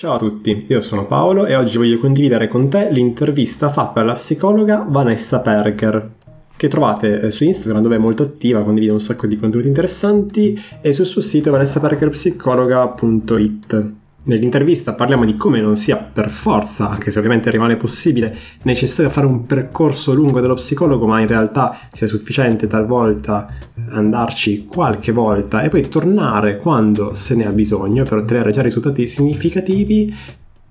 Ciao a tutti, io sono Paolo e oggi voglio condividere con te l'intervista fatta alla psicologa Vanessa Perker, che trovate eh, su Instagram dove è molto attiva, condivide un sacco di contenuti interessanti e sul suo sito vanessaperkerpsicologa.it. Nell'intervista parliamo di come non sia per forza, anche se ovviamente rimane possibile, necessario fare un percorso lungo dello psicologo, ma in realtà sia sufficiente talvolta andarci qualche volta e poi tornare quando se ne ha bisogno per ottenere già risultati significativi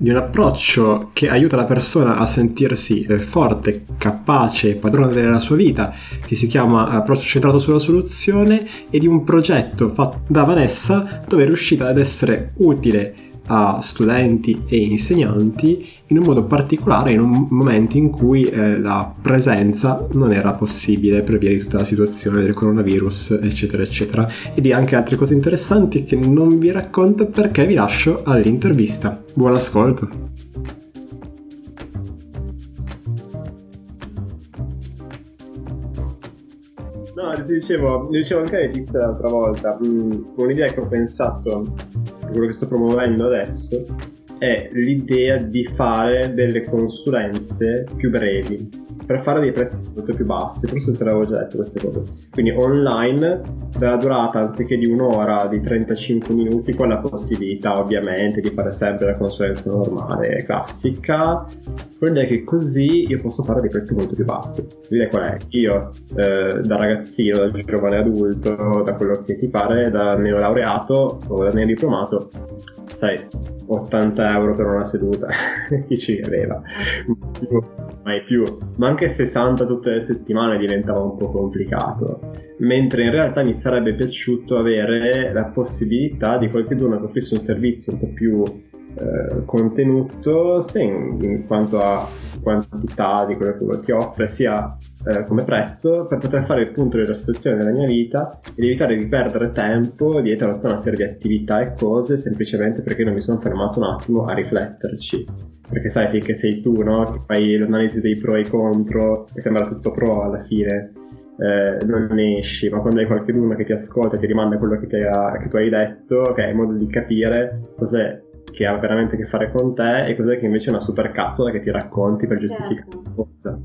di un approccio che aiuta la persona a sentirsi eh, forte, capace, padrona della sua vita, che si chiama approccio centrato sulla soluzione, e di un progetto fatto da Vanessa dove è riuscita ad essere utile a studenti e insegnanti in un modo particolare in un momento in cui eh, la presenza non era possibile per via di tutta la situazione del coronavirus eccetera eccetera. E di anche altre cose interessanti che non vi racconto perché vi lascio all'intervista. Buon ascolto. No, ti dicevo, dicevo anche a Letizia l'altra volta, mm, un'idea che ho pensato quello che sto promuovendo adesso è l'idea di fare delle consulenze più brevi per fare dei prezzi molto più bassi, forse te l'avevo già detto queste cose. Quindi online, della durata anziché di un'ora, di 35 minuti, con la possibilità ovviamente di fare sempre la consulenza normale, classica, l'idea è che così io posso fare dei prezzi molto più bassi. L'idea qual è? Io, eh, da ragazzino, da giovane adulto, da quello che ti pare, da neolaureato o da neodiplomato, sai, 80 euro per una seduta, chi ci aveva? Mai più, ma anche 60 tutte le settimane diventava un po' complicato. Mentre in realtà mi sarebbe piaciuto avere la possibilità di qualcuno che offrisse un servizio un po' più eh, contenuto, sia in, in quanto a quantità di quello che ti offre, sia eh, come prezzo per poter fare il punto della situazione della mia vita ed evitare di perdere tempo dietro a tutta una serie di attività e cose semplicemente perché non mi sono fermato un attimo a rifletterci. Perché sai, finché sei tu, no? Che fai l'analisi dei pro e i contro e sembra tutto pro alla fine. Eh, non ne esci, ma quando hai qualcuno che ti ascolta e ti rimanda quello che, ha, che tu hai detto, ok, hai modo di capire cos'è che ha veramente a che fare con te e cos'è che invece è una super cazzola che ti racconti per giustificare certo. cosa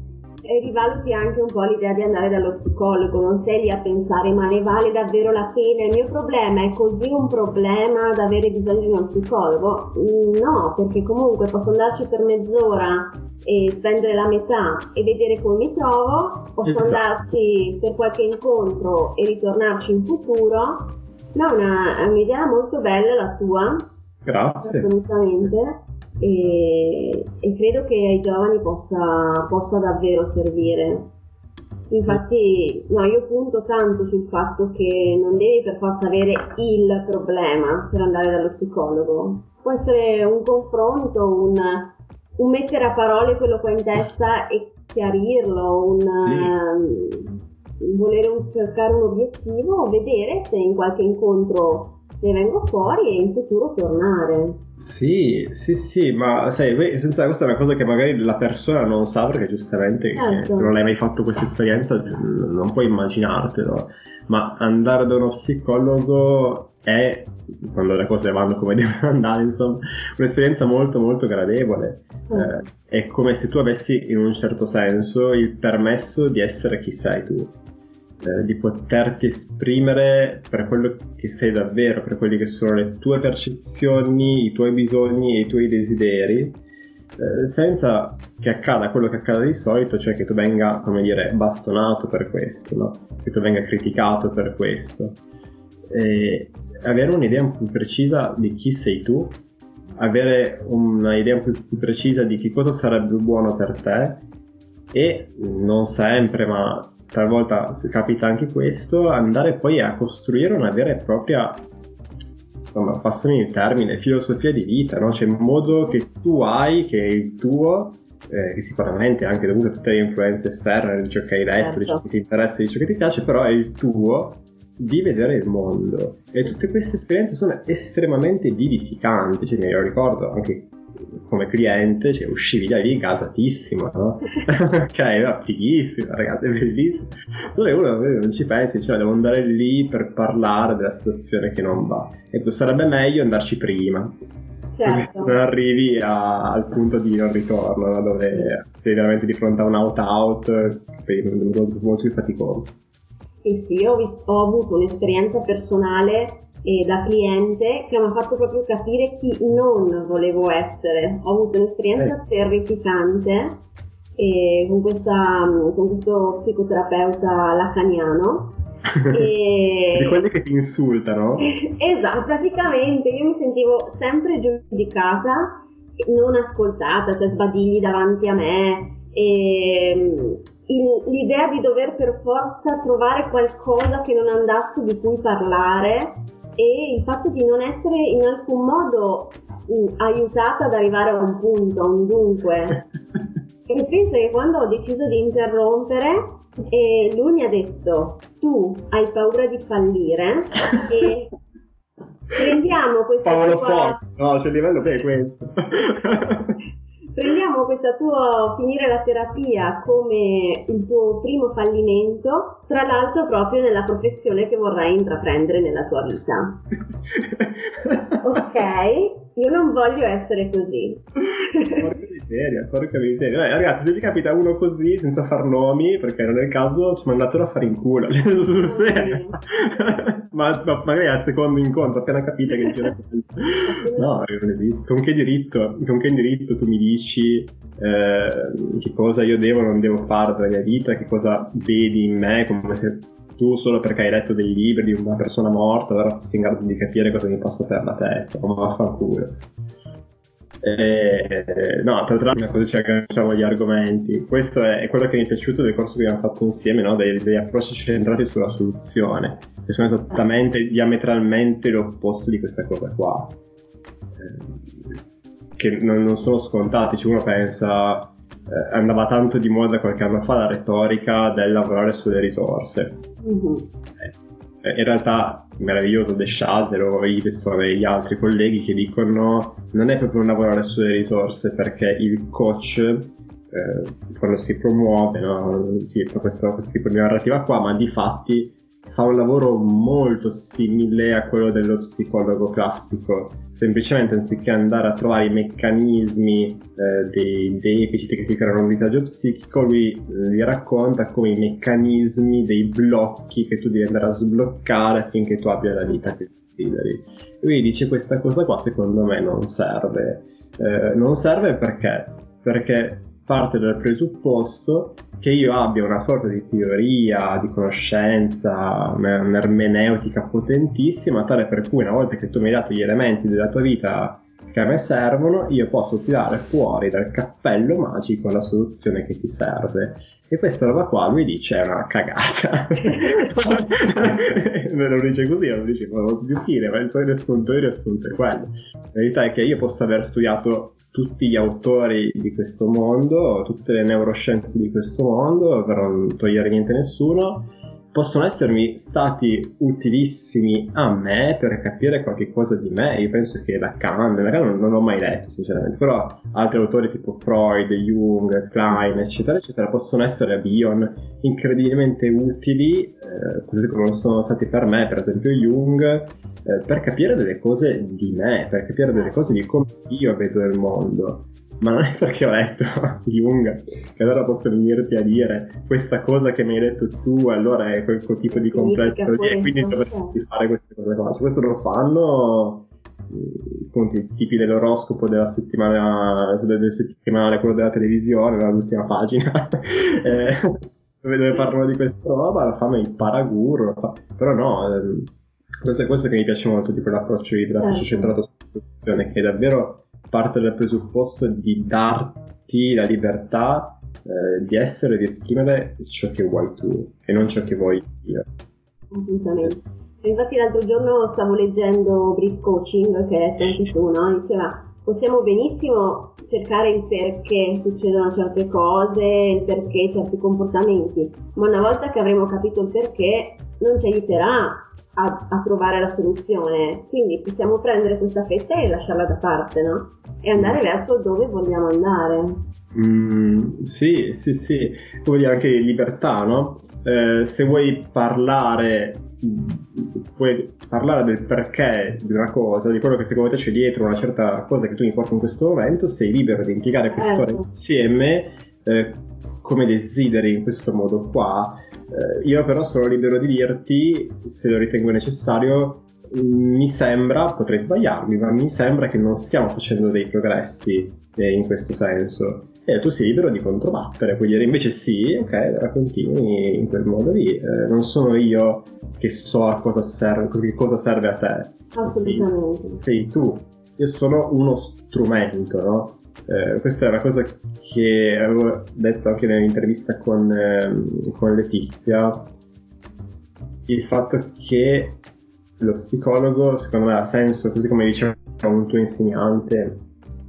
e rivaluti anche un po' l'idea di andare dallo psicologo, non sei lì a pensare ma ne vale davvero la pena, il mio problema è così un problema da avere bisogno di uno psicologo? Mm, no, perché comunque posso andarci per mezz'ora e spendere la metà e vedere come mi trovo, posso esatto. andarci per qualche incontro e ritornarci in futuro. No, una, un'idea molto bella la tua. Grazie. Assolutamente e, e credo che ai giovani possa, possa davvero servire. Infatti, no, io punto tanto sul fatto che non devi per forza avere il problema per andare dallo psicologo. Può essere un confronto, un, un mettere a parole quello che hai in testa e chiarirlo, un, sì. um, volere un, cercare un obiettivo, vedere se in qualche incontro ne vengo fuori e in futuro tornare. Sì, sì, sì, ma sai, senza, questa è una cosa che magari la persona non sa perché giustamente certo. non hai mai fatto questa esperienza non puoi immaginartelo, ma andare da uno psicologo è, quando le cose vanno come devono andare, insomma, un'esperienza molto molto gradevole. Mm. Eh, è come se tu avessi in un certo senso il permesso di essere chi sei tu eh, di poterti esprimere per quello che sei davvero, per quelle che sono le tue percezioni, i tuoi bisogni e i tuoi desideri, eh, senza che accada quello che accade di solito, cioè che tu venga, come dire, bastonato per questo, no? che tu venga criticato per questo. E avere un'idea più precisa di chi sei tu, avere un'idea un po' più precisa di che cosa sarebbe buono per te e non sempre, ma talvolta capita anche questo, andare poi a costruire una vera e propria, insomma, passami il termine, filosofia di vita, no? C'è un modo che tu hai, che è il tuo, eh, che sicuramente è anche dovuto a tutte le influenze esterne, di ciò che hai letto, certo. di ciò che ti interessa, di ciò che ti piace, però è il tuo di vedere il mondo. E tutte queste esperienze sono estremamente vivificanti, cioè, lo ricordo anche come cliente, cioè uscivi da lì gasatissimo, no? ok, era fighissimo, ragazzi, è bellissimo. Solo che uno non ci pensi, cioè devo andare lì per parlare della situazione che non va. Ecco, sarebbe meglio andarci prima. certo. così non arrivi a, al punto di non ritorno, no? dove sei veramente di fronte a un out-out, molto, molto più faticoso. Sì, sì, io ho, vis- ho avuto un'esperienza personale eh, da cliente che mi ha fatto proprio capire chi non volevo essere. Ho avuto un'esperienza Eh. terrificante eh, con, questa, con questo psicoterapeuta lacaniano. E- Di quelli che ti insultano. Esatto, praticamente io mi sentivo sempre giudicata, non ascoltata, cioè sbadigli davanti a me. E il- l'idea di dover per forza trovare qualcosa che non andasse di cui parlare e il fatto di non essere in alcun modo mh, aiutata ad arrivare a un punto, a un dunque. E penso che quando ho deciso di interrompere, eh, lui mi ha detto: Tu hai paura di fallire e prendiamo questa Paolo tua. Fox, no, c'è il livello che è questo. Prendiamo questa tua finire la terapia come il tuo primo fallimento, tra l'altro proprio nella professione che vorrai intraprendere nella tua vita. Ok, io non voglio essere così. Miseria, porca miseria. Dai, ragazzi, se vi capita uno così, senza far nomi, perché non è il caso, ci mandatelo a fare in culo. Cioè, sul serio. ma, ma magari al secondo incontro, appena capite che è così. No, non esiste. Con che diritto? Con che diritto tu mi dici eh, che cosa io devo o non devo fare della mia vita, che cosa vedi in me, come se tu solo perché hai letto dei libri di una persona morta, allora fossi in grado di capire cosa mi passa per la testa, come vaffanculo. Eh, no, tra l'altro così ci agganciamo agli argomenti. Questo è, è quello che mi è piaciuto del corso che abbiamo fatto insieme, no? degli, approcci centrati sulla soluzione, che sono esattamente diametralmente l'opposto di questa cosa qua. Eh, che non, non sono scontati, cioè uno pensa eh, andava tanto di moda qualche anno fa la retorica del lavorare sulle risorse. Eh, in realtà meraviglioso De Shazer o Iveson e gli altri colleghi che dicono non è proprio un lavorare sulle risorse perché il coach eh, quando si promuove no, si fa questo, questo tipo di narrativa qua ma di fatti fa un lavoro molto simile a quello dello psicologo classico semplicemente anziché andare a trovare i meccanismi eh, dei deficit che ti creano un disagio psichico lui eh, gli racconta come i meccanismi dei blocchi che tu devi andare a sbloccare affinché tu abbia la vita che desideri. Lui dice questa cosa qua secondo me non serve. Eh, non serve perché? Perché parte dal presupposto che io abbia una sorta di teoria, di conoscenza, un'ermeneutica potentissima, tale per cui una volta che tu mi hai dato gli elementi della tua vita che a me servono, io posso tirare fuori dal cappello magico la soluzione che ti serve. E questa roba qua lui dice è una cagata. non lo dice così, non lo dice molto più fine, ma il suo riassunto, il riassunto è quello. La verità è che io posso aver studiato tutti gli autori di questo mondo, tutte le neuroscienze di questo mondo, per non togliere niente a nessuno, possono essermi stati utilissimi a me per capire qualche cosa di me. Io penso che Lacan, Lacan non, non l'ho mai letto sinceramente, però altri autori tipo Freud, Jung, Klein, eccetera, eccetera, possono essere a Bion incredibilmente utili, eh, così come lo sono stati per me, per esempio Jung, eh, per capire delle cose di me, per capire delle cose di come io vedo il mondo. Ma non è perché ho letto Jung che allora posso venirti a dire questa cosa che mi hai detto tu, allora è quel, quel tipo di complesso lì, e quindi dovresti fare queste cose qua. Cioè, questo lo fanno appunto i tipi dell'oroscopo della settimana del settimanale, quello della televisione, l'ultima pagina. eh, dove parlano di questa roba, la fanno i paraguru, fa... però no, ehm, questo è questo che mi piace molto di quell'approccio dell'approccio Certo. centrato sulla soluzione, che davvero parte dal presupposto di darti la libertà eh, di essere e di esprimere ciò che vuoi tu e non ciò che vuoi io. Assolutamente. Infatti l'altro giorno stavo leggendo Brief Coaching, che è anche tu, no? Diceva, possiamo benissimo cercare il perché succedono certe cose, il perché certi comportamenti, ma una volta che avremo capito il perché non ci aiuterà a, a trovare la soluzione. Quindi possiamo prendere questa fetta e lasciarla da parte, no? E andare verso dove vogliamo andare. Mm, sì, sì, sì, vuol dire anche libertà, no? Eh, se vuoi parlare puoi parlare del perché di una cosa, di quello che secondo te c'è dietro una certa cosa che tu mi porti in questo momento, sei libero di impiegare quest'ora Ecco. insieme eh, come desideri in questo modo qua. Eh, io però sono libero di dirti, se lo ritengo necessario, mi sembra, potrei sbagliarmi, ma mi sembra che non stiamo facendo dei progressi eh, in questo senso. E tu sei libero di controbattere, puoi dire invece sì, ok, allora continui in quel modo lì. Eh, non sono io che so a cosa serve, che cosa serve a te. Assolutamente. Sei tu. Io sono uno strumento, no? Eh, questa è una cosa che avevo detto anche nell'intervista con, ehm, con Letizia. Il fatto che lo psicologo, secondo me, ha senso, così come diceva un tuo insegnante,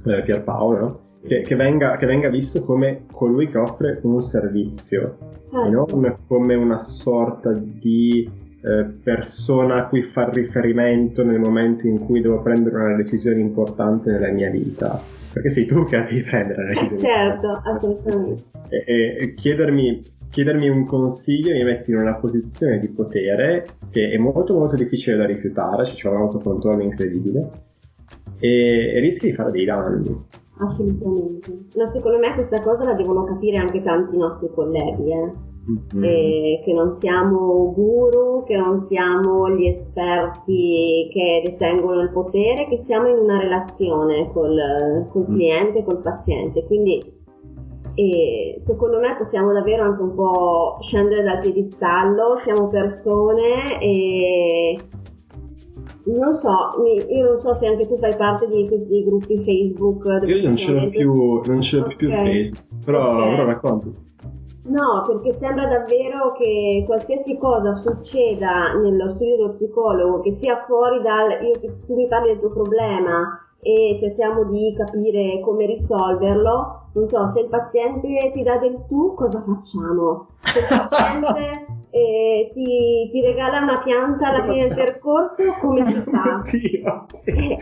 eh, Pierpaolo, che, che venga, che venga visto come colui che offre un servizio e Ecco. non come una sorta di eh, persona a cui far riferimento nel momento in cui devo prendere una decisione importante nella mia vita. Perché sei tu che devi prendere la Eh, certo, assolutamente. E- e chiedermi, chiedermi un consiglio mi metti in una posizione di potere che è molto molto difficile da rifiutare, cioè c'è un autocontrollo incredibile e, e rischi di fare dei danni. Assolutamente. Ma secondo me questa cosa la devono capire anche tanti nostri colleghi, eh. Mm. Eh, che non siamo guru, che non siamo gli esperti che detengono il potere, che siamo in una relazione col, col Mm. cliente, col paziente. Quindi eh, secondo me possiamo davvero anche un po' scendere dal piedistallo, siamo persone e non so, io non so se anche tu fai parte di questi gruppi Facebook. Io non ce l'ho più, non ce l'ho più Ok. Facebook, però, Ok. però racconti. No, perché sembra davvero che qualsiasi cosa succeda nello studio dello psicologo, che sia fuori dal io, tu mi parli del tuo problema e cerchiamo di capire come risolverlo, non so, se il paziente ti dà del tu, cosa facciamo? Se il paziente eh, ti, ti regala una pianta alla fine del percorso, come si fa? Oddio, sì. Eh,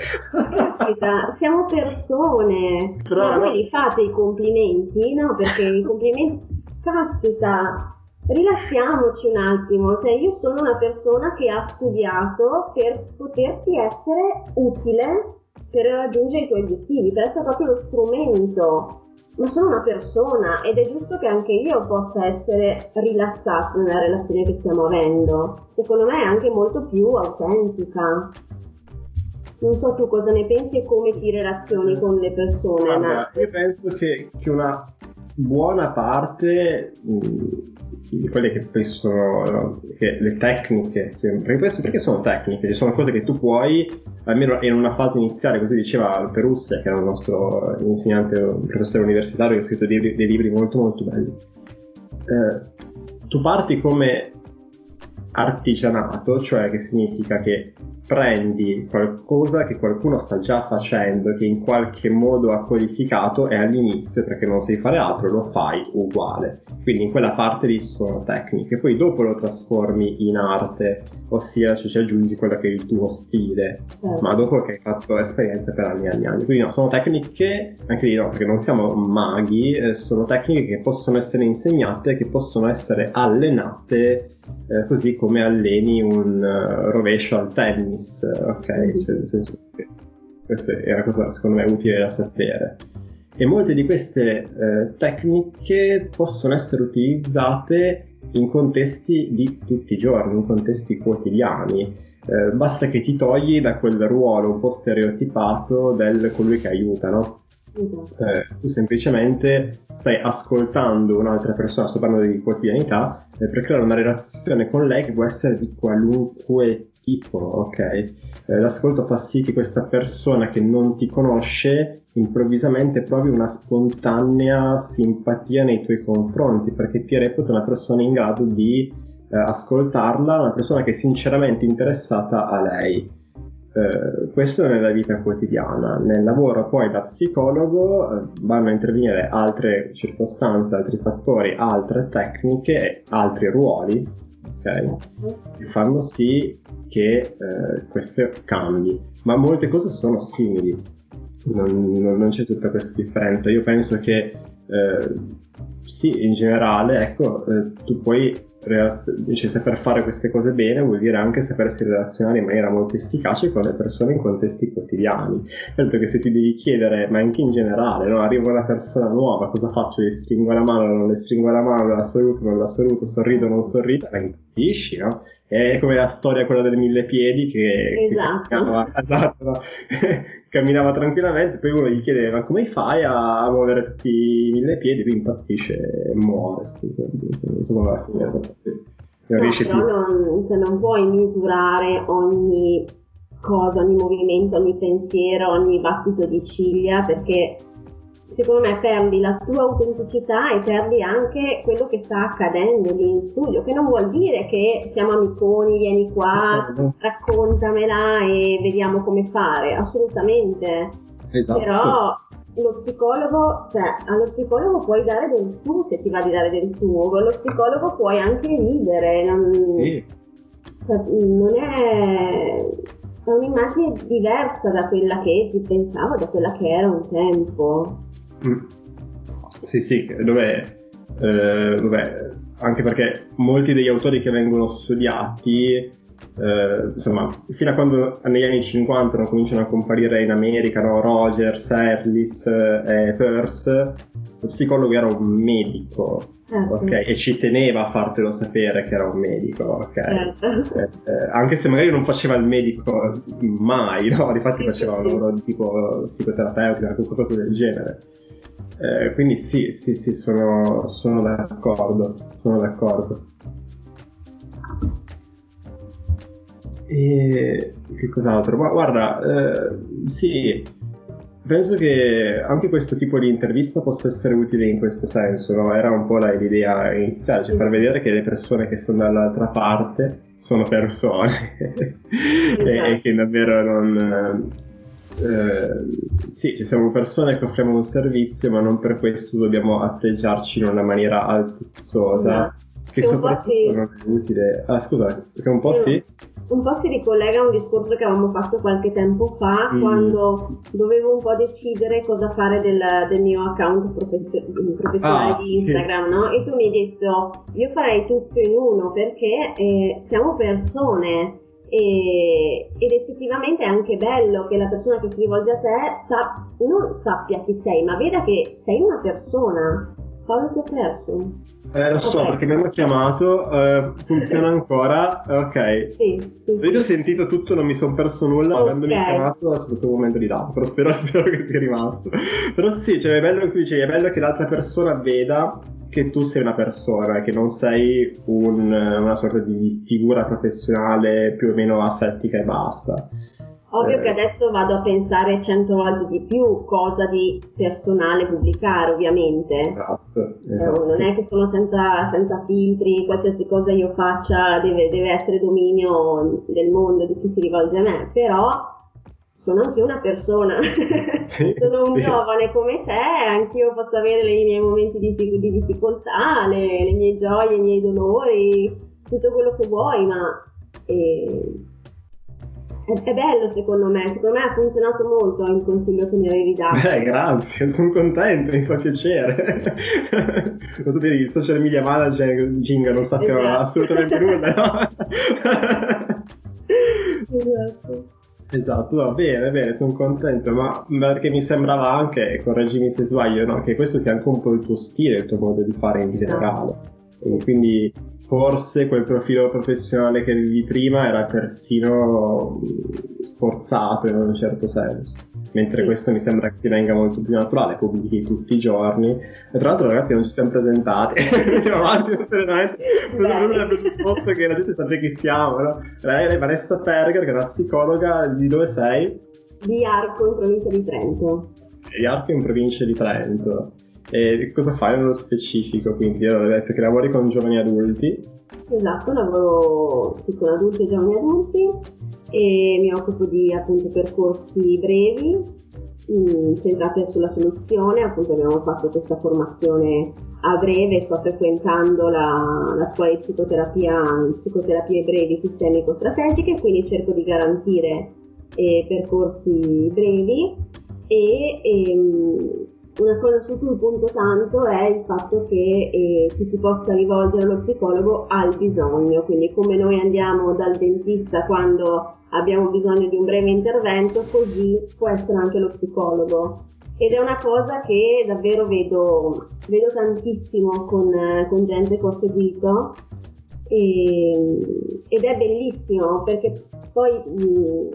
Caspita, siamo persone. Però Ma no. voi li fate i complimenti? No, perché i complimenti. Caspita, rilassiamoci un attimo. Cioè, io sono una persona che ha studiato per poterti essere utile per raggiungere i tuoi obiettivi, per essere proprio lo strumento. Ma sono una persona ed è giusto che anche io possa essere rilassato nella relazione che stiamo avendo. Secondo me è anche molto più autentica. Non so tu cosa ne pensi e come ti relazioni con le persone, Guarda, ma io penso che, che una buona parte mh, di quelle che sono che le tecniche, che- perché, sono tecniche, ci sono cose che tu puoi, almeno in una fase iniziale, così diceva Perusse, che era un nostro insegnante, un professore universitario che ha scritto dei, dei libri molto molto belli. Eh, tu parti come artigianato, cioè che significa che prendi qualcosa che qualcuno sta già facendo, che in qualche modo ha codificato e all'inizio, perché non sai fare altro, lo fai uguale. Quindi in quella parte lì sono tecniche, poi dopo lo trasformi in arte, ossia cioè, ci aggiungi quello che è il tuo stile, certo. ma dopo che hai fatto esperienze per anni e anni e anni. Quindi no, sono tecniche, anche lì no, perché non siamo maghi, eh, sono tecniche che possono essere insegnate, che possono essere allenate eh, così come alleni un eh, rovescio al tennis, eh, ok? Cioè, nel senso che questa è una cosa secondo me utile da sapere. E molte di queste eh, tecniche possono essere utilizzate in contesti di tutti i giorni, in contesti quotidiani. Eh, basta che ti togli da quel ruolo un po' stereotipato del colui che aiuta, no? Esatto. Eh, tu semplicemente stai ascoltando un'altra persona, sto parlando di quotidianità, eh, per creare una relazione con lei che può essere di qualunque tipo, ok? Eh, l'ascolto fa sì che questa persona che non ti conosce improvvisamente provi una spontanea simpatia nei tuoi confronti perché ti reputa una persona in grado di eh, ascoltarla, una persona che è sinceramente interessata a lei. Eh, questo nella vita quotidiana. Nel lavoro poi da psicologo eh, vanno a intervenire altre circostanze, altri fattori, altre tecniche, altri ruoli, ok? Che fanno sì che eh, questo cambi. Ma molte cose sono simili, non, non- c'è tutta questa differenza. Io penso che eh, sì, in generale, ecco, eh, tu puoi cioè, saper fare queste cose bene vuol dire anche sapersi relazionare in maniera molto efficace con le persone in contesti quotidiani. Certo che se ti devi chiedere, ma anche in generale, no? arriva una persona nuova, cosa faccio? Gli stringo la mano, non le stringo la mano, la saluto, non la saluto, sorrido, non sorrido, ma impazzisci, no? È come la storia quella del mille piedi che, esatto. che camminava, esatto, no? Camminava tranquillamente, poi uno gli chiede ma come fai a, muovere tutti i mille piedi? Lui impazzisce e muore, insomma va a finire. Non no, riesce non, cioè, non puoi misurare ogni cosa, ogni movimento, ogni pensiero, ogni battito di ciglia perché secondo me perdi la tua autenticità e perdi anche quello che sta accadendo lì in studio, che non vuol dire che siamo amiconi, vieni qua, raccontamela e vediamo come fare, assolutamente. Esatto. Però lo psicologo, cioè allo psicologo puoi dare del tu se ti va di dare del tuo, lo psicologo puoi anche ridere, non, sì. cioè, non è è un'immagine diversa da quella che si pensava, da quella che era un tempo. Mm. Sì, sì, dove, eh, vabbè, anche perché molti degli autori che vengono studiati, eh, insomma, fino a quando negli anni 50 non cominciano a comparire in America, no? Rogers, Erlis eh, e Peirce, lo psicologo era un medico, Certo. Okay? E ci teneva a fartelo sapere che era un medico, ok? Certo. Eh, eh, anche se magari non faceva il medico mai, no? Difatti sì, faceva un lavoro di tipo psicoterapeutica, qualcosa del genere. Eh, quindi sì, sì, sì, sono, sono d'accordo, sono d'accordo. E che cos'altro? Ma guarda, eh, sì, penso che anche questo tipo di intervista possa essere utile in questo senso, no? Era un po' l'idea iniziale, cioè far vedere che le persone che stanno dall'altra parte sono persone esatto. e che davvero non eh, sì, ci siamo persone che offriamo un servizio, ma non per questo dobbiamo atteggiarci in una maniera altezzosa. No. Che, che soprattutto sì. non è utile. Ah, scusa, perché un po' sì. sì. Un po' si ricollega a un discorso che avevamo fatto qualche tempo fa, mm. quando dovevo un po' decidere cosa fare del, del mio account professio- professionale ah, di Instagram, sì. no? E tu mi hai detto, io farei tutto in uno perché eh, siamo persone e, ed effettivamente è anche bello che la persona che si rivolge a te sa, non sappia chi sei, ma veda che sei una persona. Paolo ti ha perso. Eh, lo so, okay. perché mi hanno chiamato, eh, funziona ancora, ok. Sì, sì, Io ho sentito tutto, non mi sono perso nulla, okay. avendomi chiamato è stato un momento di dato, però spero, spero, che sia rimasto. Però sì, cioè è bello che tu dicevi, è bello che l'altra persona veda che tu sei una persona, che non sei un, una sorta di figura professionale più o meno asettica e basta. Ovvio eh. che adesso vado a pensare cento volte di più cosa di personale pubblicare, ovviamente. Esatto, esatto. non è che sono senza, senza, filtri, qualsiasi cosa io faccia deve, deve essere dominio del mondo di chi si rivolge a me, però sono anche una persona, sì, sono un sì. giovane come te, anch'io posso avere i miei momenti di, di difficoltà, le, le, mie gioie, i miei dolori, tutto quello che vuoi, ma eh, è, è, bello secondo me, secondo me ha funzionato molto il consiglio che mi avevi dato. Eh, grazie, sono contento, mi fa piacere. so dire, i social media manager Ginga non sappiamo esatto. assolutamente nulla, no? esatto. Esatto, va bene, bene, sono contento, ma perché mi sembrava anche, correggimi se sbaglio, no, che questo sia anche un po' il tuo stile, il tuo modo di fare in generale. E quindi forse quel profilo professionale che avevi prima era persino sforzato in un certo senso mentre sì. questo mi sembra che ti venga molto più naturale, pubblichi tutti i giorni. E tra l'altro, ragazzi, non ci siamo presentati, andiamo avanti serenamente. Non è presupposto che la gente sappia chi siamo. No? Lei è Vanessa Perger, che è una psicologa di dove sei? Di Arco, in provincia di Trento. Di Arco, in provincia di Trento. E cosa fai nello specifico? Quindi, io ho detto che lavori con giovani adulti. Esatto, lavoro sì, con adulti e giovani adulti e mi occupo di appunto percorsi brevi mm, centrati sulla soluzione, appunto abbiamo fatto questa formazione a breve, sto frequentando la, la scuola di psicoterapia, psicoterapie brevi sistemico-strategiche, quindi cerco di garantire eh, percorsi brevi. E ehm, una cosa su cui punto tanto è il fatto che eh, ci si possa rivolgere allo psicologo al bisogno, quindi come noi andiamo dal dentista quando abbiamo bisogno di un breve intervento, così può essere anche lo psicologo. Ed è una cosa che davvero vedo, vedo tantissimo con, con gente che ho seguito e, ed è bellissimo perché poi mh,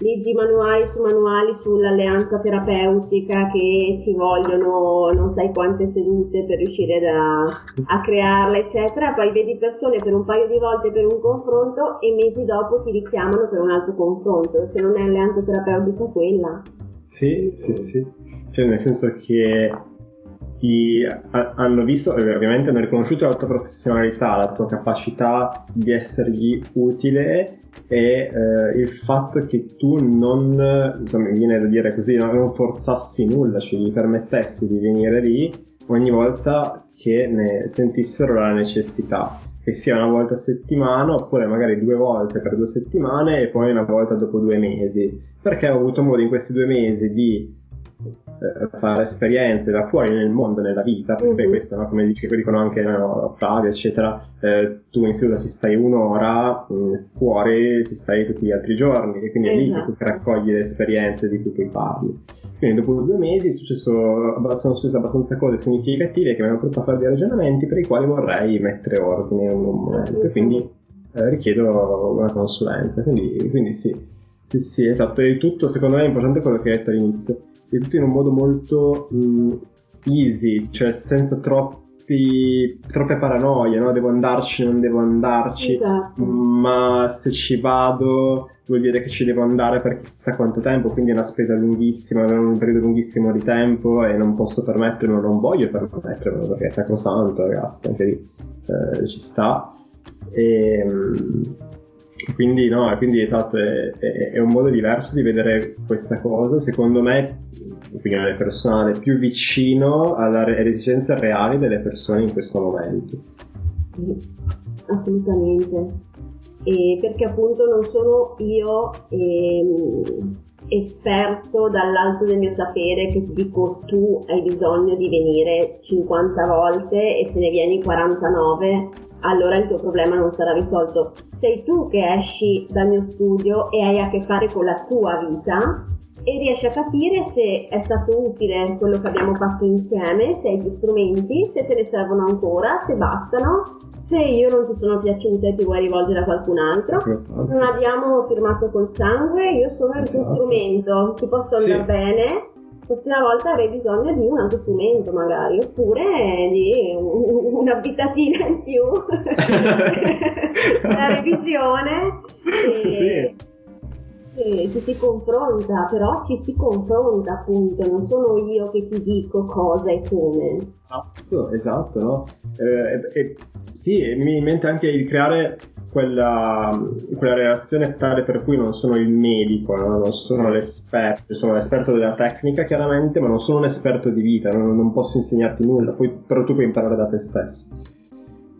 leggi manuali su manuali sull'alleanza terapeutica che ci vogliono non sai quante sedute per riuscire da, a crearla, eccetera. Poi vedi persone per un paio di volte per un confronto e mesi dopo ti richiamano per un altro confronto, se non è alleanza terapeutica quella. Sì, sì, sì. Cioè, nel senso che ti hanno visto e ovviamente hanno riconosciuto la tua professionalità, la tua capacità di essergli utile e eh, il fatto che tu non, mi viene da dire così, non forzassi nulla, ci gli permettessi di venire lì ogni volta che ne sentissero la necessità, che sia una volta a settimana oppure magari due volte per due settimane e poi una volta dopo due mesi, perché ho avuto modo in questi due mesi di eh, fare esperienze da fuori nel mondo, nella vita, perché mm-hmm. questo, no? come dici, dicono anche no, Flavio, eccetera, eh, tu in seduta ci stai un'ora, mh, mm, fuori ci stai tutti gli altri giorni, e quindi è lì che tu esatto. raccogli le esperienze di cui poi parli. Quindi dopo due mesi è successo, sono successe abbastanza cose significative che mi hanno portato a fare dei ragionamenti per i quali vorrei mettere ordine in un momento, e quindi eh, richiedo una consulenza, quindi, quindi sì. Sì, sì, esatto, e tutto secondo me è importante quello che hai detto all'inizio e tutto in un modo molto mh, easy, cioè senza troppi, troppe paranoie, no? Devo andarci, non devo andarci, esatto. ma se ci vado vuol dire che ci devo andare per chissà quanto tempo, quindi è una spesa lunghissima, in un periodo lunghissimo di tempo e non posso permettermelo, non voglio permettermelo perché è sacrosanto ragazzi, anche lì eh, ci sta. E, quindi no, quindi esatto, è, è, è, un modo diverso di vedere questa cosa, secondo me opinione personale, più vicino alle esigenze reali delle persone in questo momento. Sì, assolutamente. E perché appunto non sono io ehm, esperto dall'alto del mio sapere che ti dico tu hai bisogno di venire 50 volte e se ne vieni 49 allora il tuo problema non sarà risolto. Sei tu che esci dal mio studio e hai a che fare con la tua vita e riesci a capire se è stato utile quello che abbiamo fatto insieme, se hai gli strumenti, se te ne servono ancora, se bastano, se io non ti sono piaciuta e ti vuoi rivolgere a qualcun altro. Esatto. Non abbiamo firmato col sangue, io sono il tuo esatto. strumento, ti posso andare sì. bene. La prossima volta avrei bisogno di un altro strumento magari, oppure di un'abitatina in più, la revisione. E... Sì che ci si confronta, però ci si confronta appunto, non sono io che ti dico cosa e come. Esatto, esatto, no? Eh, eh, sì, mi in mente anche il creare quella, quella, relazione tale per cui non sono il medico, no? non sono l'esperto, sono l'esperto della tecnica chiaramente, ma non sono un esperto di vita, non, non posso insegnarti nulla, poi, però tu puoi imparare da te stesso.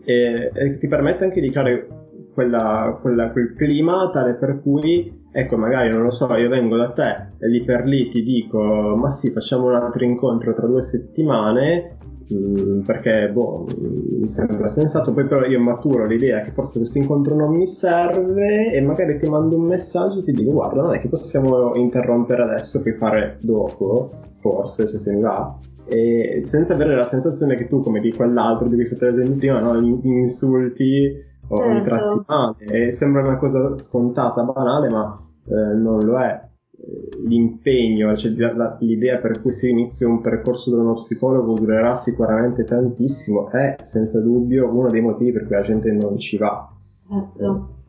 E, e ti permette anche di creare quella, quella, quel clima tale per cui ecco magari non lo so io vengo da te e lì per lì ti dico ma sì facciamo un altro incontro tra due settimane mm, perché boh, mi sembra sensato poi però io maturo l'idea che forse questo incontro non mi serve e magari ti mando un messaggio e ti dico guarda non è che possiamo interrompere adesso puoi fare dopo forse se se ne va e senza avere la sensazione che tu come di quell'altro devi fare l'esempio prima no? insulti o certo. mi tratti male. E sembra una cosa scontata, banale, ma eh, non lo è. L'impegno, cioè l'idea per cui si inizia un percorso da uno psicologo durerà sicuramente tantissimo, è senza dubbio uno dei motivi per cui la gente non ci va. Certo.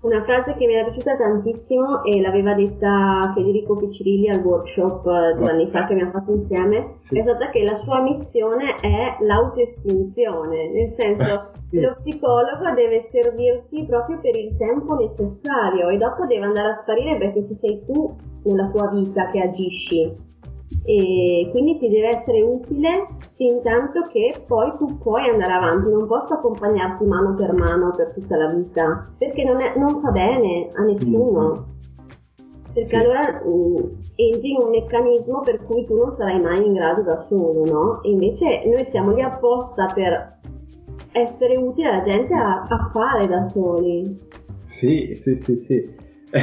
Una frase che mi era piaciuta tantissimo e l'aveva detta Federico Piccirilli al workshop eh, due anni fa che abbiamo fatto insieme, sì. è stata che la sua missione è l'autoestinzione, nel senso sì. lo psicologo deve servirti proprio per il tempo necessario e dopo deve andare a sparire perché ci sei tu nella tua vita che agisci e quindi ti deve essere utile fin tanto che poi tu puoi andare avanti, non posso accompagnarti mano per mano per tutta la vita, perché non, è, non fa bene a nessuno. Mm. Perché sì. allora mm, entri in un meccanismo per cui tu non sarai mai in grado da solo, no? E invece noi siamo lì apposta per essere utili alla gente a, a fare da soli. Sì, sì, sì, sì.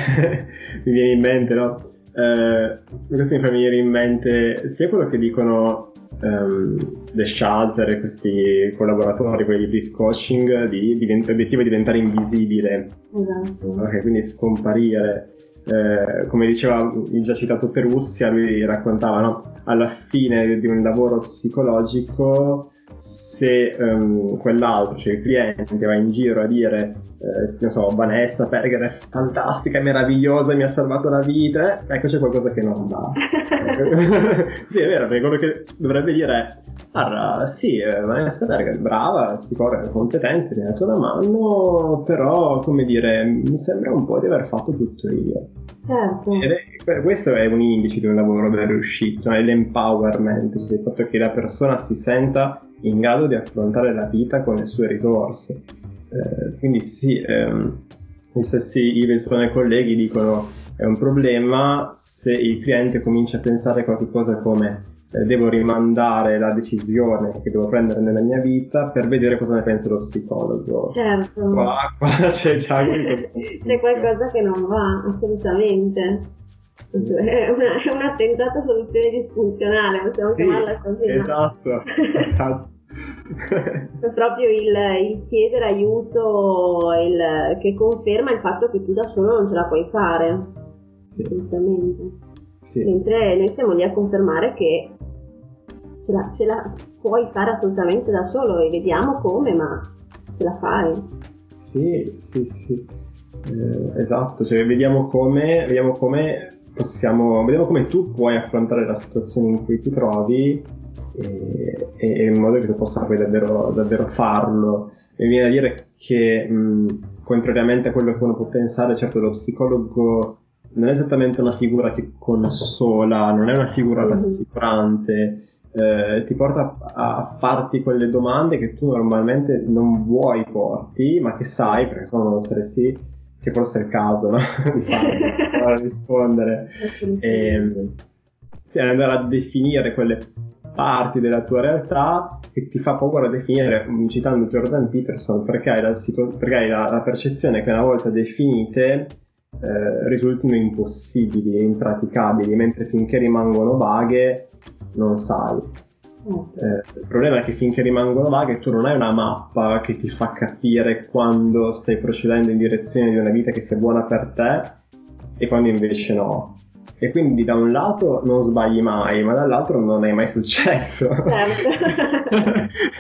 mi viene in mente, no? Eh, questo mi fa venire in mente sia quello che dicono um, The Shazer e questi collaboratori, quelli di Brief Coaching, di, divent- l'obiettivo è diventare invisibile. Esatto. Okay, quindi scomparire. Eh, come diceva il già citato Perussia, lui raccontava no? alla fine di un lavoro psicologico se um, quell'altro, cioè il cliente, va in giro a dire, eh, non so, Vanessa Perger è fantastica, è meravigliosa, mi ha salvato la vita, ecco c'è qualcosa che non va. sì, è vero, perché quello che dovrebbe dire è, sì, eh, Vanessa Perger è brava, sicura, competente, mi ha dato una mano, però, come dire, mi sembra un po' di aver fatto tutto io. Certo. È, questo è un indice di un lavoro ben riuscito, è l'empowerment, cioè il fatto che la persona si senta in grado di affrontare la vita con le sue risorse. Eh, quindi sì, ehm, gli stessi i colleghi dicono è un problema se il cliente comincia a pensare a qualcosa come eh, devo rimandare la decisione che devo prendere nella mia vita per vedere cosa ne pensa lo psicologo. Certo. Qua, qua c'è già c'è qualcosa che non va, assolutamente. È una, è una tentata soluzione disfunzionale, possiamo sì, chiamarla così. Esatto, esatto. È proprio il, il chiedere aiuto il, che conferma il fatto che tu da solo non ce la puoi fare. Sì. Sì. Mentre noi siamo lì a confermare che ce la, ce la puoi fare assolutamente da solo e vediamo come, ma ce la fai. Sì, sì, sì. Eh, esatto, cioè vediamo come, vediamo come possiamo, vediamo come tu puoi affrontare la situazione in cui ti trovi e, e, in modo che tu possa poi davvero, davvero farlo. Mi viene a dire che mh, contrariamente a quello che uno può pensare, certo lo psicologo non è esattamente una figura che consola, non è una figura mm-hmm. rassicurante, eh, ti porta a, a, farti quelle domande che tu normalmente non vuoi porti, ma che sai, perché se no non saresti, che forse è il caso no? di farlo, rispondere. E, ehm, sì, andare a definire quelle parti della tua realtà che ti fa paura definire, citando Jordan Peterson, perché hai la, situ- perché hai la, la percezione che una volta definite eh, risultino impossibili e impraticabili, mentre finché rimangono vaghe non sai. Eh, il problema è che finché rimangono vaghe tu non hai una mappa che ti fa capire quando stai procedendo in direzione di una vita che sia buona per te e quando invece no e quindi da un lato non sbagli mai, ma dall'altro non è mai successo. Certo.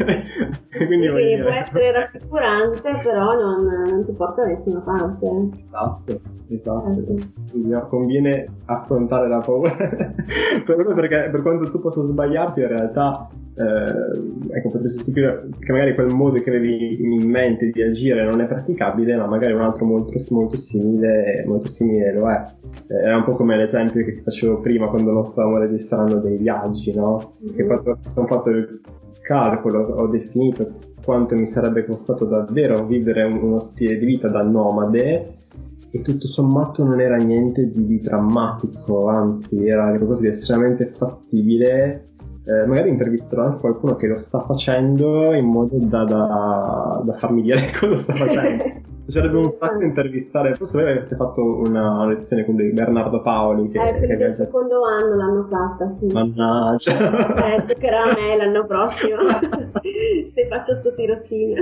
quindi, quindi può essere rassicurante, però non, non, ti porta da nessuna parte. Esatto, esatto. Certo. Quindi conviene affrontare la paura. per, perché per quanto tu possa sbagliarti, in realtà eh, ecco, potresti stupire che magari quel modo che avevi in mente di agire non è praticabile, ma magari un altro molto, molto simile, molto simile lo è. Eh, era un po' come l'esempio che ti facevo prima quando non stavamo registrando dei viaggi, no? Mm-hmm. Che fatto, ho fatto il calcolo, ho definito quanto mi sarebbe costato davvero vivere uno stile di vita da nomade e tutto sommato non era niente di, di drammatico, anzi era qualcosa di estremamente fattibile eh, magari intervisterò anche qualcuno che lo sta facendo in modo da, da, da farmi dire cosa sta facendo. Piacerebbe un sacco intervistare, forse voi avete fatto una lezione con Bernardo Paoli. Che, eh, per il secondo anno l'hanno fatta, sì. Mannaggia. Eh, toccherà a me l'anno prossimo, se faccio sto tirocinio.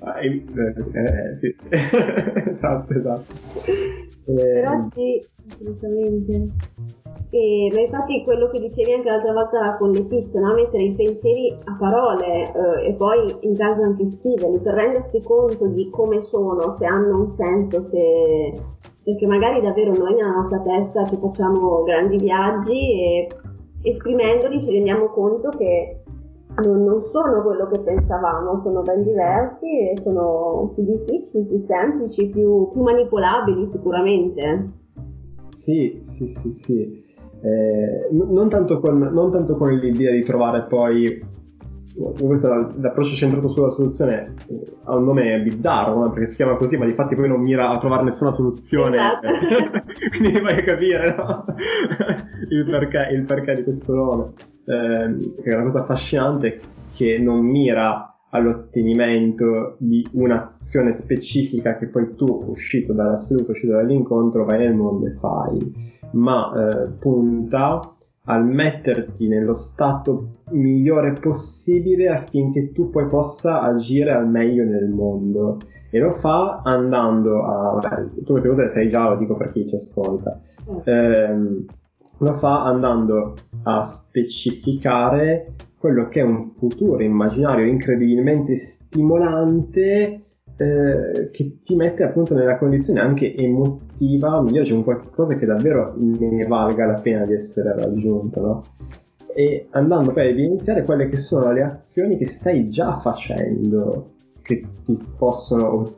Ah, eh, eh, sì. esatto, esatto. Però eh, sì, assolutamente. E, ma infatti quello che dicevi anche l'altra volta con le pizze, no? mettere i pensieri a parole eh, e poi in caso anche scriverli per rendersi conto di come sono, se hanno un senso, se... perché magari davvero noi nella nostra testa ci facciamo grandi viaggi e esprimendoli ci rendiamo conto che non, non sono quello che pensavamo, sono ben diversi e sono più difficili, più semplici, più, più manipolabili sicuramente. Sì, sì, sì, sì. Eh, non, tanto con, non, tanto con, l'idea di trovare poi questo l'approccio centrato sulla soluzione ha un nome bizzarro no? perché si chiama così ma di fatti poi non mira a trovare nessuna soluzione esatto. quindi vai a capire no? il, perché, il, perché, di questo nome eh, è una cosa affascinante che non mira all'ottenimento di un'azione specifica che poi tu uscito dalla seduta, uscito dall'incontro vai nel mondo e fai ma eh, punta al metterti nello stato migliore possibile affinché tu poi possa agire al meglio nel mondo. E lo fa andando a vabbè, tu queste cose le sai già lo dico per chi ci ascolta. Eh, lo fa andando a specificare quello che è un futuro immaginario incredibilmente stimolante eh, che ti mette appunto nella condizione anche emotiva migliore, cioè un qualcosa che davvero ne valga la pena di essere raggiunto, no? E andando poi a evidenziare quelle che sono le azioni che stai già facendo che ti possono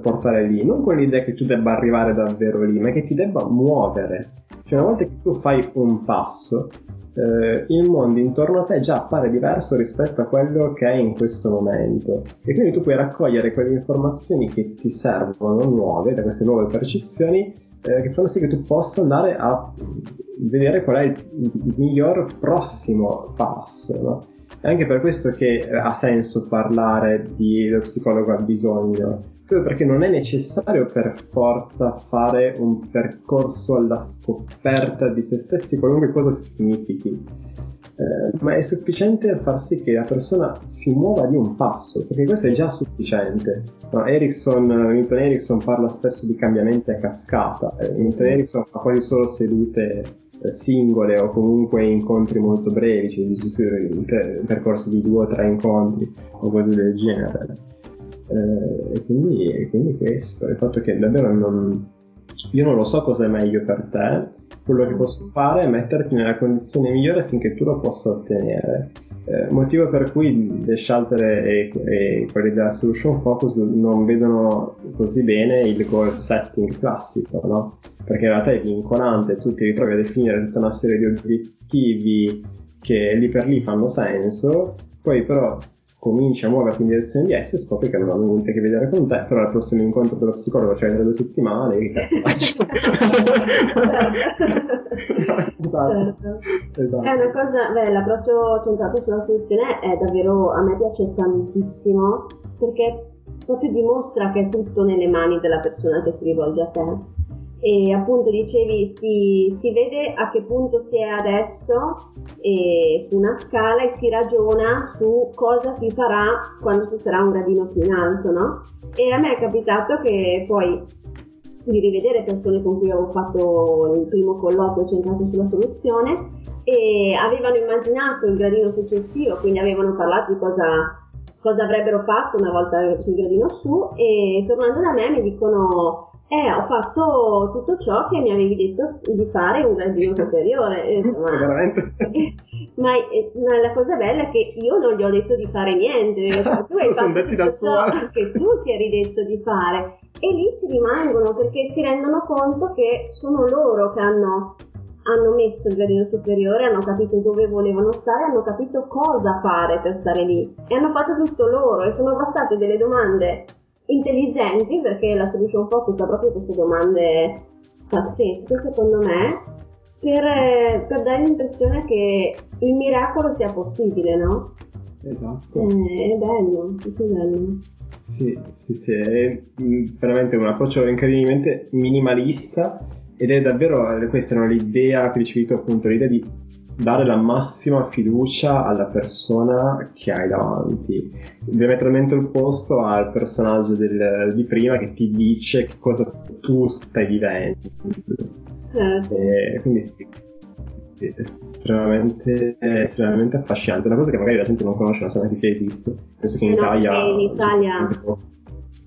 portare lì, non con l'idea che tu debba arrivare davvero lì, ma che ti debba muovere. Cioè una volta che tu fai un passo, eh, il mondo intorno a te già appare diverso rispetto a quello che è in questo momento e quindi tu puoi raccogliere quelle informazioni che ti servono nuove da queste nuove percezioni eh, che fanno sì che tu possa andare a vedere qual è il, miglior prossimo passo no? è anche per questo che ha senso parlare di lo psicologo ha bisogno proprio perché non è necessario per forza fare un percorso alla scoperta di se stessi, qualunque cosa significhi. Eh, ma è sufficiente far sì che la persona si muova di un passo, perché questo è già sufficiente. No, Erickson, Milton Erickson parla spesso di cambiamenti a cascata, eh, Milton Erickson fa quasi solo sedute eh, singole o comunque incontri molto brevi, cioè percorsi di due o tre incontri o cose del genere. Eh, e, quindi, quindi, questo, il fatto che davvero non, io non lo so cosa è meglio per te, quello che posso fare è metterti nella condizione migliore affinché tu lo possa ottenere. Eh, motivo per cui De Schalzer e, e, quelli della Solution Focus non vedono così bene il goal setting classico, no? Perché in realtà è vincolante, tu ti ritrovi a definire tutta una serie di obiettivi che lì per lì fanno senso, poi però cominci a muoverti in direzione di esse e scopri che non hanno niente a che vedere con te, però al prossimo incontro dello psicologo, cioè tra due settimane, che cazzo faccio? esatto. esatto. È una cosa, beh, l'approccio centrato sulla soluzione è davvero, a me piace tantissimo, perché proprio dimostra che è tutto nelle mani della persona che si rivolge a te e appunto dicevi si, si, vede a che punto si è adesso e, su una scala e si ragiona su cosa si farà quando si sarà un gradino più in alto, no? E a me è capitato che poi di rivedere persone con cui avevo fatto il primo colloquio centrato sulla soluzione e avevano immaginato il gradino successivo, quindi avevano parlato di cosa, cosa avrebbero fatto una volta sul gradino su e tornando da me mi dicono eh, ho fatto tutto ciò che mi avevi detto di fare un gradino superiore. Insomma, veramente. Ma, ma, la cosa bella è che io non gli ho detto di fare niente, tu hai sono detti da sola. che tu ti eri detto di fare. E lì ci rimangono perché si rendono conto che sono loro che hanno, hanno messo il gradino superiore, hanno capito dove volevano stare, hanno capito cosa fare per stare lì. E hanno fatto tutto loro e sono bastate delle domande intelligenti perché la solution focus ha proprio queste domande pazzesche secondo me per, per dare l'impressione che il miracolo sia possibile, no? Esatto. Eh, è bello, è bello. Sì, sì, sì, è mm, veramente un approccio incredibilmente minimalista ed è davvero, questa era l'idea che ricevuto appunto, l'idea di dare la massima fiducia alla persona che hai davanti. Diametralmente opposto al personaggio del, di prima che ti dice cosa tu stai vivendo. Certo. E quindi sì, è estremamente, estremamente affascinante. Una cosa che magari la gente non conosce, non sa neanche che esiste. Penso che in no, Italia. In Italia.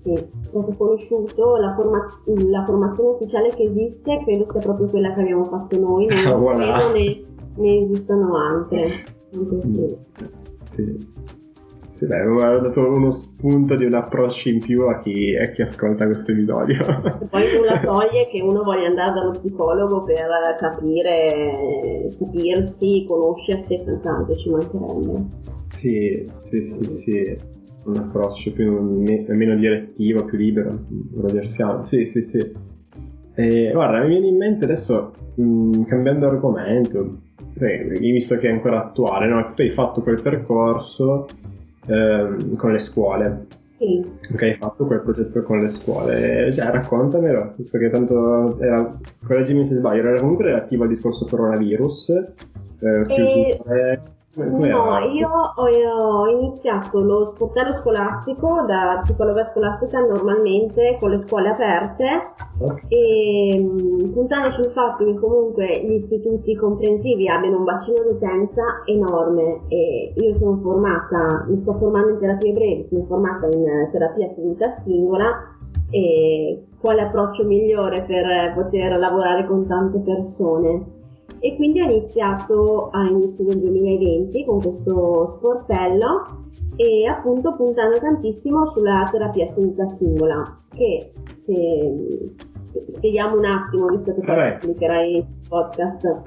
Sì, poco conosciuto, la, forma- la, formazione ufficiale che esiste credo sia proprio quella che abbiamo fatto noi, non ah, voilà. ne, ne esistono altre. Sì. sì. Sì, beh, mi ha dato uno spunto di un approccio in più a chi, a chi ascolta questo episodio. E poi nulla toglie che uno voglia andare dallo psicologo per capire, capirsi, conoscersi e tanto ci mancherebbe. Sì, sì, sì, sì, un approccio più meno direttivo, più libero, rogersiano. Sì, sì, sì. E, guarda, mi viene in mente adesso, mh, cambiando argomento, sì, visto che è ancora attuale, no? tu hai fatto quel percorso eh, con le scuole. Sì. Ok, hai fatto quel progetto con le scuole. Cioè, raccontamelo, visto che tanto era, correggimi se sbaglio, era comunque relativo al discorso coronavirus, eh, chiusure, come no, io ho, iniziato lo sportello scolastico da psicologa scolastica normalmente con le scuole aperte okay. e puntando sul fatto che comunque gli istituti comprensivi abbiano un bacino d'utenza enorme e io sono formata, mi sto formando in terapie brevi, sono formata in terapia seduta singola e quale approccio migliore per poter lavorare con tante persone e quindi ho iniziato a inizio del 2020 con questo sportello e appunto puntando tantissimo sulla terapia seduta singola che se spieghiamo un attimo visto che poi Vabbè. pubblicherai il podcast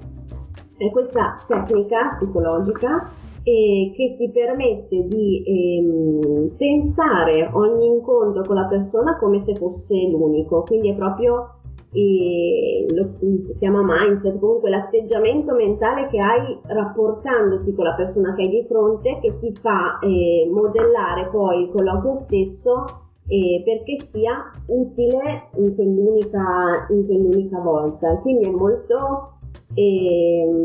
è questa tecnica psicologica eh, che ti permette di ehm, pensare ogni incontro con la persona come se fosse l'unico quindi è proprio e lo, si chiama mindset, comunque l'atteggiamento mentale che hai rapportandoti con la persona che hai di fronte che ti fa eh, modellare poi il colloquio stesso eh, perché sia utile in quell'unica, in quell'unica volta. Quindi è molto eh,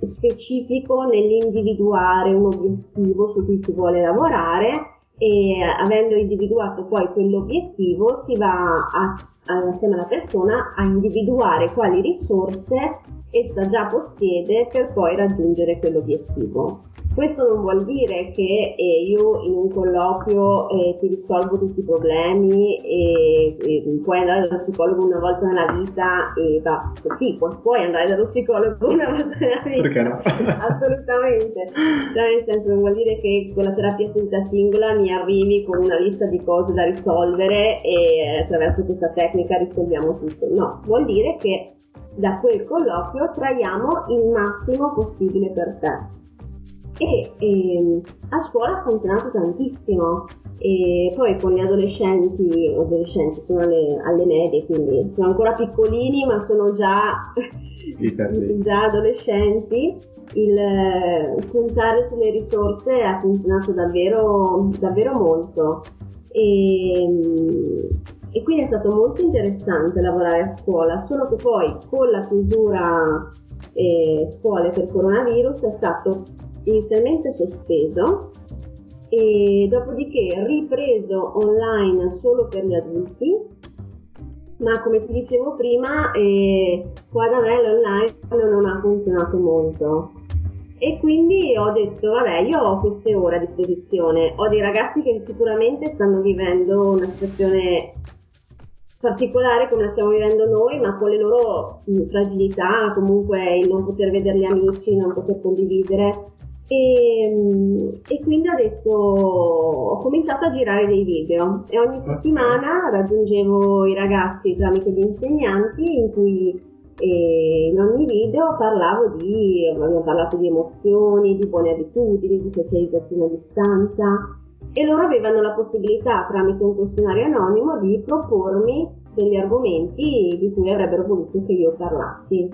specifico nell'individuare un obiettivo su cui si vuole lavorare e avendo individuato poi quell'obiettivo si va a assieme alla persona a individuare quali risorse essa già possiede per poi raggiungere quell'obiettivo. Questo non vuol dire che eh, io in un colloquio eh, ti risolvo tutti i problemi e, e, puoi andare dallo psicologo una volta nella vita e va così, puoi, puoi andare dallo psicologo una volta nella vita. Perché no? Assolutamente. Cioè, nel senso non vuol dire che con la terapia seduta singola mi arrivi con una lista di cose da risolvere e attraverso questa tecnica risolviamo tutto. No, vuol dire che da quel colloquio traiamo il massimo possibile per te e ehm, a scuola ha funzionato tantissimo. E poi con gli adolescenti, adolescenti sono alle, alle medie quindi sono ancora piccolini ma sono già, già adolescenti. Il puntare sulle risorse ha funzionato davvero, davvero molto. E, e quindi è stato molto interessante lavorare a scuola solo che poi con la chiusura eh, scuole per coronavirus è stato inizialmente sospeso e dopodiché ripreso online solo per gli adulti ma come ti dicevo prima eh, qua da me l'online non ha funzionato molto e quindi ho detto vabbè io ho queste ore a disposizione ho dei ragazzi che sicuramente stanno vivendo una situazione particolare come la stiamo vivendo noi, ma con le loro fragilità, comunque il non poter vedere gli amici, non poter condividere. E, e, quindi ho detto, ho cominciato a girare dei video e ogni settimana raggiungevo i ragazzi tramite gli insegnanti in cui eh, in ogni video parlavo di, abbiamo parlato di emozioni, di buone abitudini, di socializzazione a distanza e loro avevano la possibilità tramite un questionario anonimo di propormi degli argomenti di cui avrebbero voluto che io parlassi.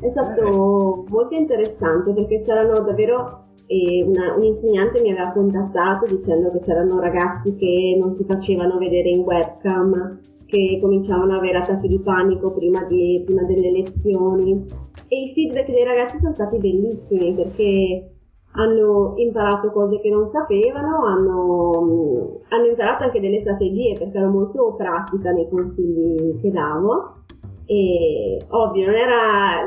È stato molto interessante perché c'erano davvero e una, un insegnante mi aveva contattato dicendo che c'erano ragazzi che non si facevano vedere in webcam, che cominciavano ad avere attacchi di panico prima, di, prima delle lezioni. E i feedback dei ragazzi sono stati bellissimi perché hanno imparato cose che non sapevano, hanno, hanno imparato anche delle strategie perché ero molto pratica nei consigli che davo. E ovvio non era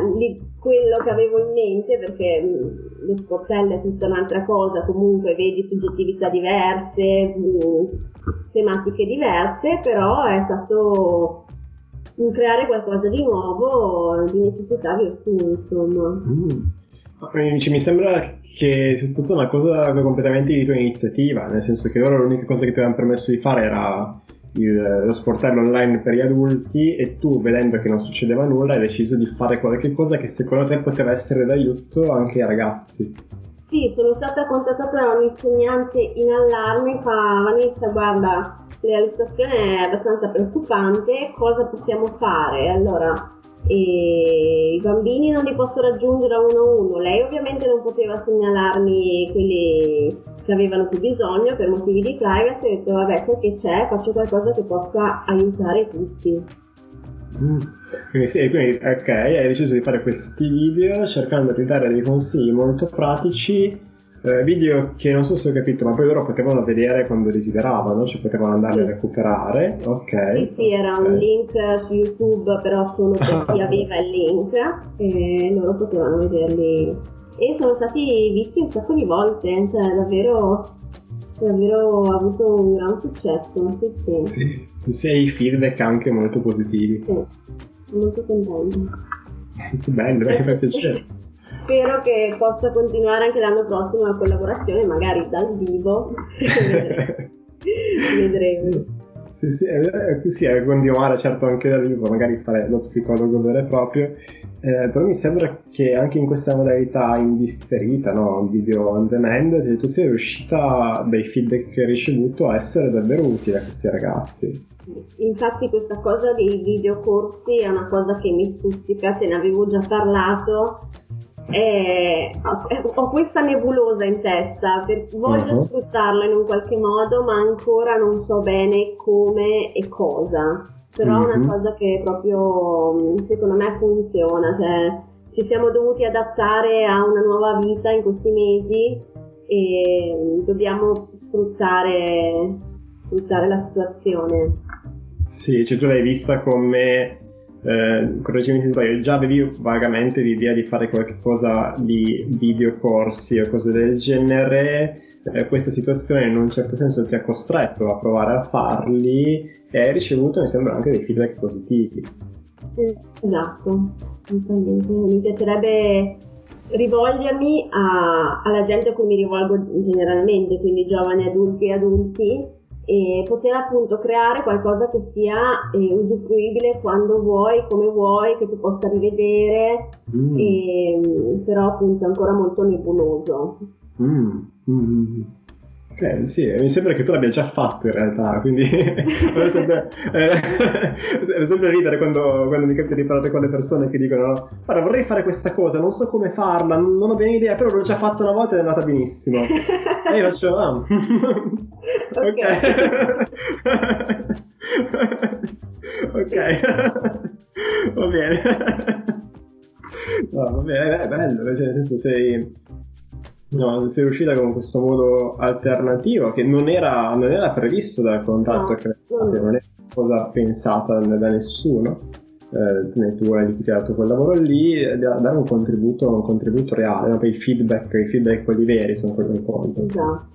quello che avevo in mente perché mh, lo sportello è tutta un'altra cosa, comunque vedi soggettività diverse, mh, tematiche diverse, però è stato un creare qualcosa di nuovo di necessità virtù, insomma. Mm. Mi sembra che sia stata una cosa completamente di tua iniziativa, nel senso che loro l'unica cosa che ti avevano permesso di fare era il, lo sportello online per gli adulti e tu vedendo che non succedeva nulla hai deciso di fare qualche cosa che secondo te poteva essere d'aiuto anche ai ragazzi. Sì, sono stata contattata da un insegnante in allarme, fa Vanessa, guarda, la situazione è abbastanza preoccupante, cosa possiamo fare? Allora, i bambini non li posso raggiungere uno a uno, lei ovviamente non poteva segnalarmi quelli che avevano più bisogno per motivi di privacy, ho detto vabbè, sai che c'è, faccio qualcosa che possa aiutare tutti. Mm. Quindi, sì, quindi ok, hai deciso di fare questi video cercando di dare dei consigli molto pratici. Eh, video che non so se ho capito, ma poi loro potevano vedere quando desideravano, cioè potevano andarli a recuperare. Ok. Sì, sì, era okay. un link su YouTube, però solo per chi aveva il link e loro potevano vederli. E sono stati visti un sacco di volte, cioè davvero davvero avuto un gran successo, sì sì. Sì, sì, sì i feedback anche molto positivi. Sì molto contenta. Bello, dai, fa piacere. Spero che possa continuare anche l'anno prossimo la collaborazione, magari dal vivo. Vedremo. Sì. Sì, sì, eh, sì, eh, continuare certo anche da vivo, magari fare lo psicologo vero e proprio, eh, però mi sembra che anche in questa modalità indifferita, no? video on demand, tu sia riuscita dai feedback che hai ricevuto a essere davvero utile a questi ragazzi. Infatti questa cosa dei videocorsi è una cosa che mi stuzzica, te ne avevo già parlato, eh, ho questa nebulosa in testa, per, voglio uh-huh. sfruttarlo in un qualche modo, ma ancora non so bene come e cosa. Però uh-huh. è una mhm. cosa che proprio secondo me funziona, cioè ci siamo dovuti adattare a una nuova vita in questi mesi e dobbiamo sfruttare, sfruttare la situazione. Sì, cioè tu l'hai vista come, eh, correggimi se sbaglio, già avevi vagamente l'idea di fare qualcosa di videocorsi o cose del genere, eh, questa situazione in un certo senso ti ha costretto a provare a farli e hai ricevuto, mi sembra, anche dei feedback positivi. Esatto, mi piacerebbe rivolgermi a, alla gente a cui mi rivolgo generalmente, quindi giovani adulti e adulti, e poter appunto creare qualcosa che sia eh, usufruibile quando vuoi, come vuoi, che tu possa rivedere, mm. e, però appunto ancora molto nebuloso. Mm. Mm. Ok, sì, mi sembra che tu l'abbia già fatto in realtà, quindi è sempre, eh, sempre ridere quando, quando, mi capita di parlare con le persone che dicono guarda vorrei fare questa cosa, non so come farla, non, non ho bene idea, però l'ho già fatta una volta ed è andata benissimo. e io faccio, ah, ok. ok, va bene. No, va bene, è bello, cioè nel senso sei No, sei uscita con questo modo alternativo che non era, non era previsto dal contratto no. che non è cosa pensata da nessuno. Eh, né tu hai dato quel lavoro lì, dare un contributo, un contributo reale, no? poi i feedback, i feedback quelli veri sono quelli che contano. Esatto.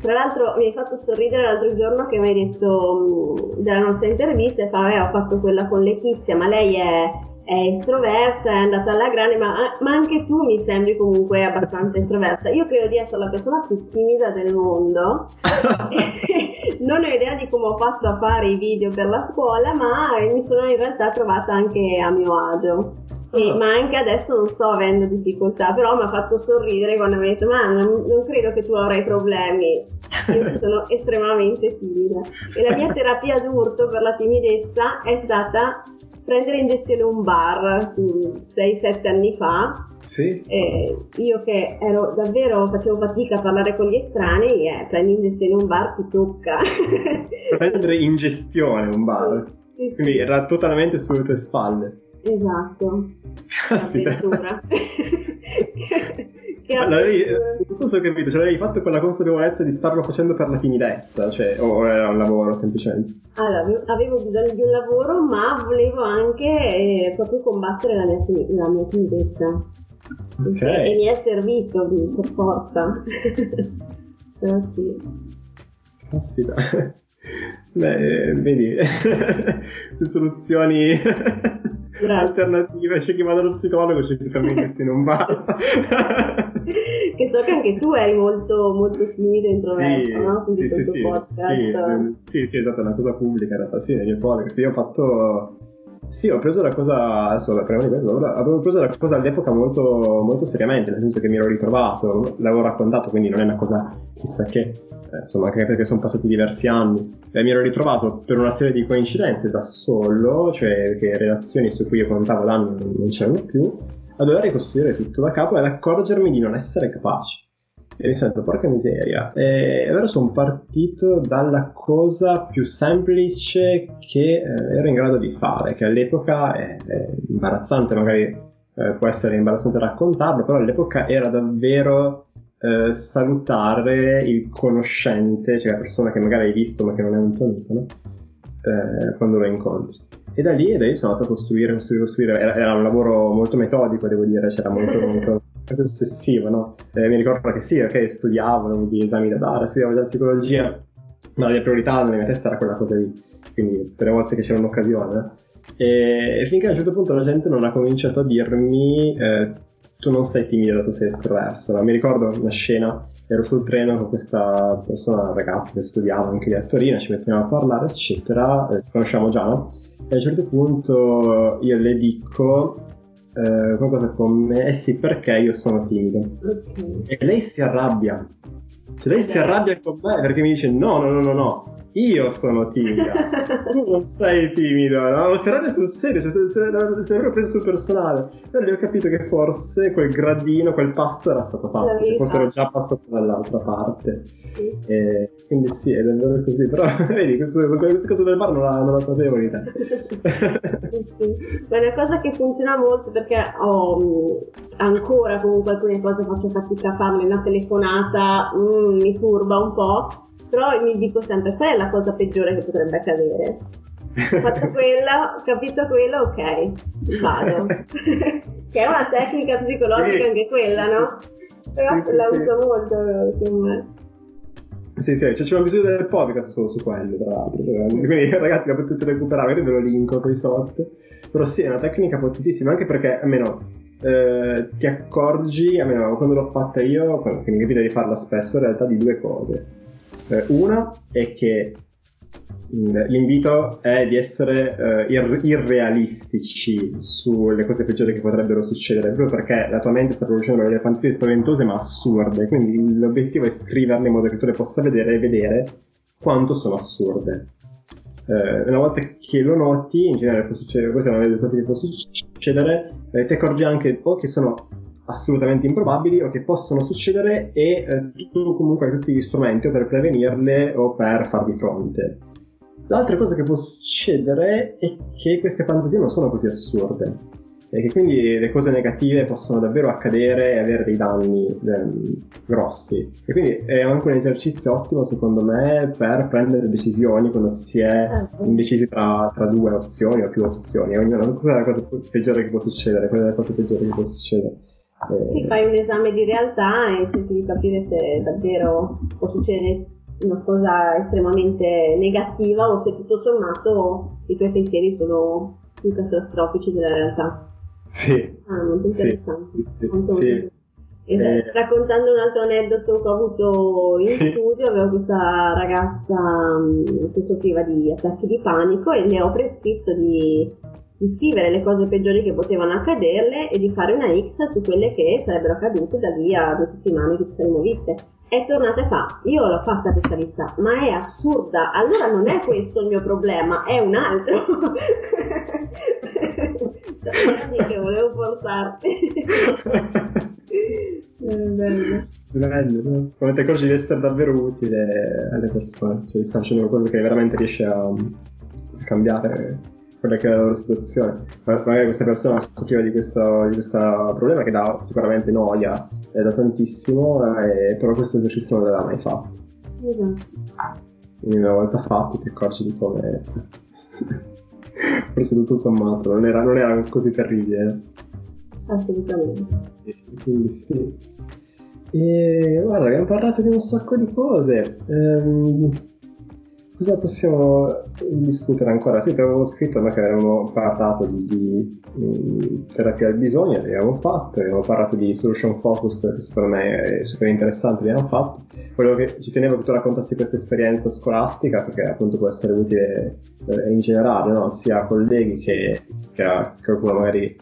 Tra l'altro mi hai fatto sorridere l'altro giorno che mi hai detto mm, della nostra intervista e fa, eh, ho fatto quella con Letizia, ma lei è è estroversa, è andata alla grande, ma, ma, anche tu mi sembri comunque abbastanza estroversa. Io credo di essere la persona più timida del mondo. non ho idea di come ho fatto a fare i video per la scuola, ma mi sono in realtà trovata anche a mio agio. E, uh-huh. ma anche adesso non sto avendo difficoltà, però mi ha fatto sorridere quando mi ha detto: Ma non, non credo che tu avrai problemi. Io sono estremamente timida. E la mia terapia d'urto per la timidezza è stata prendere in gestione un bar 6-7 anni fa. Sì. Eh, io che ero davvero facevo fatica a parlare con gli estranei, eh, prendi in gestione un bar ti tocca. prendere in gestione un bar. Sì, sì, Quindi era totalmente sulle tue spalle. Esatto. Caspita. non so se ho capito, ce l'avevi fatto con la consapevolezza di starlo facendo per la timidezza, cioè, o era un lavoro semplicemente? Allora, avevo bisogno di un lavoro, ma volevo anche eh, proprio combattere la mia, la mia timidezza. Okay. E mi è servito per forza. Però sì. Caspita. Beh, vedi, queste soluzioni alternative, c'è chi va dallo psicologo, c'è chi fa questo in un bar. che so che anche tu eri molto, molto timido introverso, sì, no? Sì, sì, sì, sì, sì, sì, esatto, è una cosa pubblica in realtà, sì, nel mio podcast. Io ho fatto Sì, ho preso la cosa, adesso parliamo di questo, avevo preso la cosa all'epoca molto, molto seriamente, nel senso che mi ero ritrovato, l'avevo raccontato, quindi non è una cosa chissà che, insomma, anche perché sono passati diversi anni, eh, mi ero ritrovato per una serie di coincidenze da solo, cioè che relazioni su cui io contavo da anni non c'erano più, a dover ricostruire tutto da capo e ad accorgermi di non essere capace. E mi sento, porca miseria. E allora sono partito dalla cosa più semplice che eh, ero in grado di fare, che all'epoca è, è imbarazzante, magari eh, può essere imbarazzante raccontarlo, però all'epoca era davvero eh, salutare il conoscente, cioè la persona che magari hai visto ma che non è un tuo amico, no? Eh, quando lo incontri. E da lì, da lì sono andato a costruire, costruire, costruire. Era, era un lavoro molto metodico, devo dire, c'era molto, molto quasi ossessivo, no? Eh, mi ricordo che sì, ok, studiavo, avevo gli esami da dare, studiavo già psicologia, ma la mia priorità nella mia testa era quella cosa lì. Quindi tutte le volte che c'era un'occasione. E, e finché a un certo punto la gente non ha cominciato a dirmi eh, tu non sei timido, tu sei estroverso. Mi ricordo una scena ero sul treno con questa persona, ragazza che studiava anche lì a Torino, ci mettiamo a parlare, eccetera, eh, conosciamo già, no? E a un certo punto io le dico eh, qualcosa come, eh sì, perché io sono timido. Okay. E lei si arrabbia. Cioè lei si arrabbia con me perché mi dice no, no, no, no, no, io sono timida, tu non sei timido, no? Si arrabbia sul serio, cioè se, se, preso sul personale. E lì ho capito che forse quel gradino, quel passo era stato fatto, che forse ero già passato dall'altra parte. Sì. E, quindi sì, è davvero così, però vedi, queste, queste cose del bar non la, non la sapevo sì, sì. Ma è una cosa che funziona molto perché ho ancora comunque alcune cose faccio fatica a farle, una telefonata mm, mi turba un po', però mi dico sempre qual è la cosa peggiore che potrebbe accadere. Ho fatto quella, ho capito quello, ok, vado. che è una tecnica psicologica anche quella, no? Però sì, la uso molto, insomma. Sì, sì, cioè, c'è un bisogno del podcast solo su quello, tra l'altro. Cioè, quindi, ragazzi, la potete recuperare, io ve lo linko qui sotto. Però sì, è una tecnica potentissima, anche perché, almeno, eh, ti accorgi, almeno quando l'ho fatta io, quando mi capita di farla spesso, in realtà di due cose. Eh, una è che L'invito è di essere uh, ir- irrealistici sulle cose peggiori che potrebbero succedere, proprio perché la tua mente sta producendo delle fantasie spaventose ma assurde, quindi l'obiettivo è scriverle in modo che tu le possa vedere e vedere quanto sono assurde. Uh, una volta che lo noti, in generale può succedere, questa è una delle cose che può succedere, eh, ti accorgi anche o che sono assolutamente improbabili o che possono succedere e eh, tu comunque hai tutti gli strumenti o per prevenirle o per farvi fronte. L'altra cosa che può succedere è che queste fantasie non sono così assurde e che quindi le cose negative possono davvero accadere e avere dei danni eh, grossi. E quindi è anche un esercizio ottimo secondo me per prendere decisioni quando si è certo. indecisi tra, tra due opzioni o più opzioni. Ognuna, qual è la cosa peggiore che può succedere? Qual è la cosa peggiore che può succedere? Eh... Sì, fai un esame di realtà e cerchi di capire se davvero può succedere una cosa estremamente negativa o se tutto sommato i tuoi pensieri sono più catastrofici della realtà. Sì. Ah, molto interessante. Sì, sì, molto, sì. Molto... Eh, raccontando un altro aneddoto che ho avuto in studio, avevo questa ragazza um, che soffriva di attacchi di panico e le ho prescritto di, di, scrivere le cose peggiori che potevano accaderle e di fare una X su quelle che sarebbero accadute da lì a due settimane che ci saremmo viste è tornata e io l'ho fatta questa lista, ma è assurda, allora non è questo il mio problema, è un altro. Cioè, che volevo portarti. bello. Bello, ti accorgi di essere davvero utile alle persone, cioè di stare facendo qualcosa che veramente riesce a cambiare quella che è la loro situazione. Magari questa persona soffriva di questo, di questo problema che dà sicuramente noia eh, da tantissimo, eh, però questo esercizio non l'aveva mai fatto. Esatto. Quindi una volta fatto ti accorgi di come forse tutto sommato non era, non era così terribile. Assolutamente. Quindi sì. E guarda, abbiamo parlato di un sacco di cose. Ehm, cosa possiamo discutere ancora? Sì, ti avevo scritto no, che avevamo parlato di, di, di terapia al bisogno, l'abbiamo fatto, avevamo parlato di solution focus, che secondo me è super interessante, l'abbiamo fatto. Volevo che ci tenevo che tu raccontassi questa esperienza scolastica, perché appunto può essere utile eh, in generale, no? sia a colleghi che, che a qualcuno magari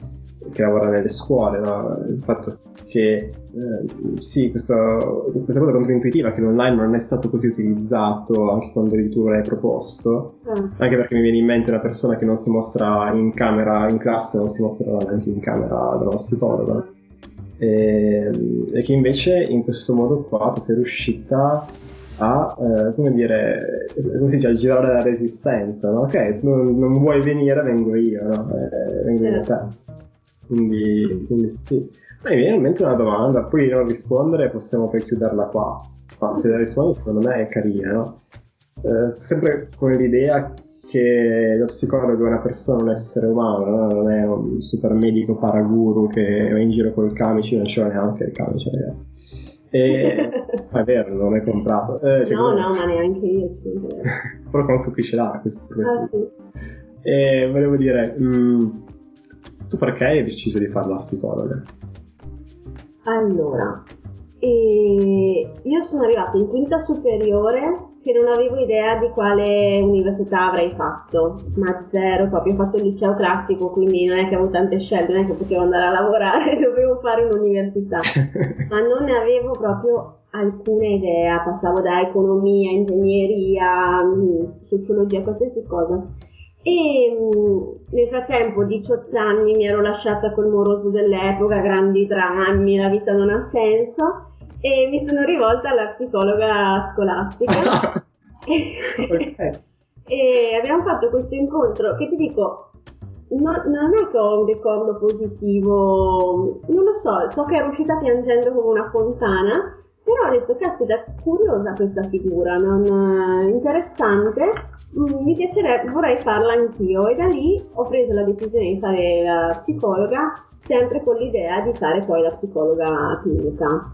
che lavora nelle scuole, no? il fatto che eh, sì, questo, questa cosa controintuitiva che l'online non è stato così utilizzato anche quando tu l'hai proposto, mm. anche perché mi viene in mente una persona che non si mostra in camera, in classe, non si mostra neanche in camera dallo psicologo, e, e, che invece in questo modo qua tu sei riuscita a, eh, come dire, come si dice, a girare la resistenza, no? ok, non, non vuoi venire, vengo io, no? eh, vengo io da te. Quindi, quindi sì. Ma mi viene in mente una domanda, poi non rispondere possiamo poi chiuderla qua. Ma se la rispondi secondo me è carina, no? Eh, sempre con l'idea che lo psicologo è una persona, un essere umano, no? non è un super medico paraguru che va in giro col camice, non l'ho neanche il camice ragazzi. E... è vero, non l'hai comprato. Eh, cioè, no, come... no, ma neanche io. Però con su chi ce l'ha questo. questo. Ah, sì. E volevo dire, mh, mm, tu perché hai deciso di fare la psicologa? Allora, io sono arrivata in quinta superiore che non avevo idea di quale università avrei fatto, ma zero, proprio ho fatto il liceo classico, quindi non è che avevo tante scelte, non è che potevo andare a lavorare, dovevo fare un'università, ma non ne avevo proprio alcuna idea, passavo da economia, ingegneria, mm, sociologia, qualsiasi cosa. E mm, nel frattempo, 18 anni, mi ero lasciata col moroso dell'epoca, grandi drammi, la vita non ha senso, e mi sono rivolta alla psicologa scolastica. e abbiamo fatto questo incontro che ti dico, no, non è che ho un ricordo positivo, non lo so, so che ero uscita piangendo come una fontana, però ho detto, caspita, curiosa questa figura, non, interessante Mm, mi piacerebbe, vorrei farla anch'io e da lì ho preso la decisione di fare la psicologa sempre con l'idea di fare poi la psicologa clinica.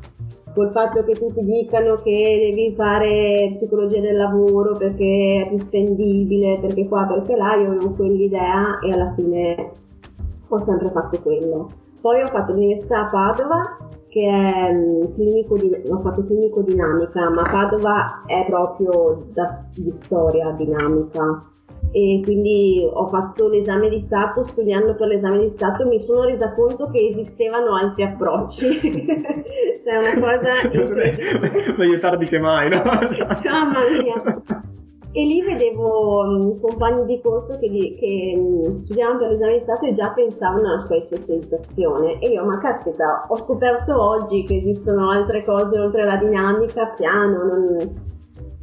Col fatto che tutti dicano che devi fare psicologia del lavoro perché è più spendibile, perché qua, perché là, io avevo quell'idea e alla fine ho sempre fatto quello. Poi ho fatto l'università a Padova che è clinico di, ho fatto clinico dinamica, ma Padova è proprio da, di storia dinamica e quindi ho fatto l'esame di Stato, studiando per l'esame di Stato mi sono resa conto che esistevano altri approcci. è una cosa... Meglio tardi che mai, no? Mamma mia! E lì vedevo um, compagni di corso che, che um, studiavano per l'esame di Stato e già pensavano alla sua specializzazione. E io, ma caspita, ho scoperto oggi che esistono altre cose oltre alla dinamica, piano, non,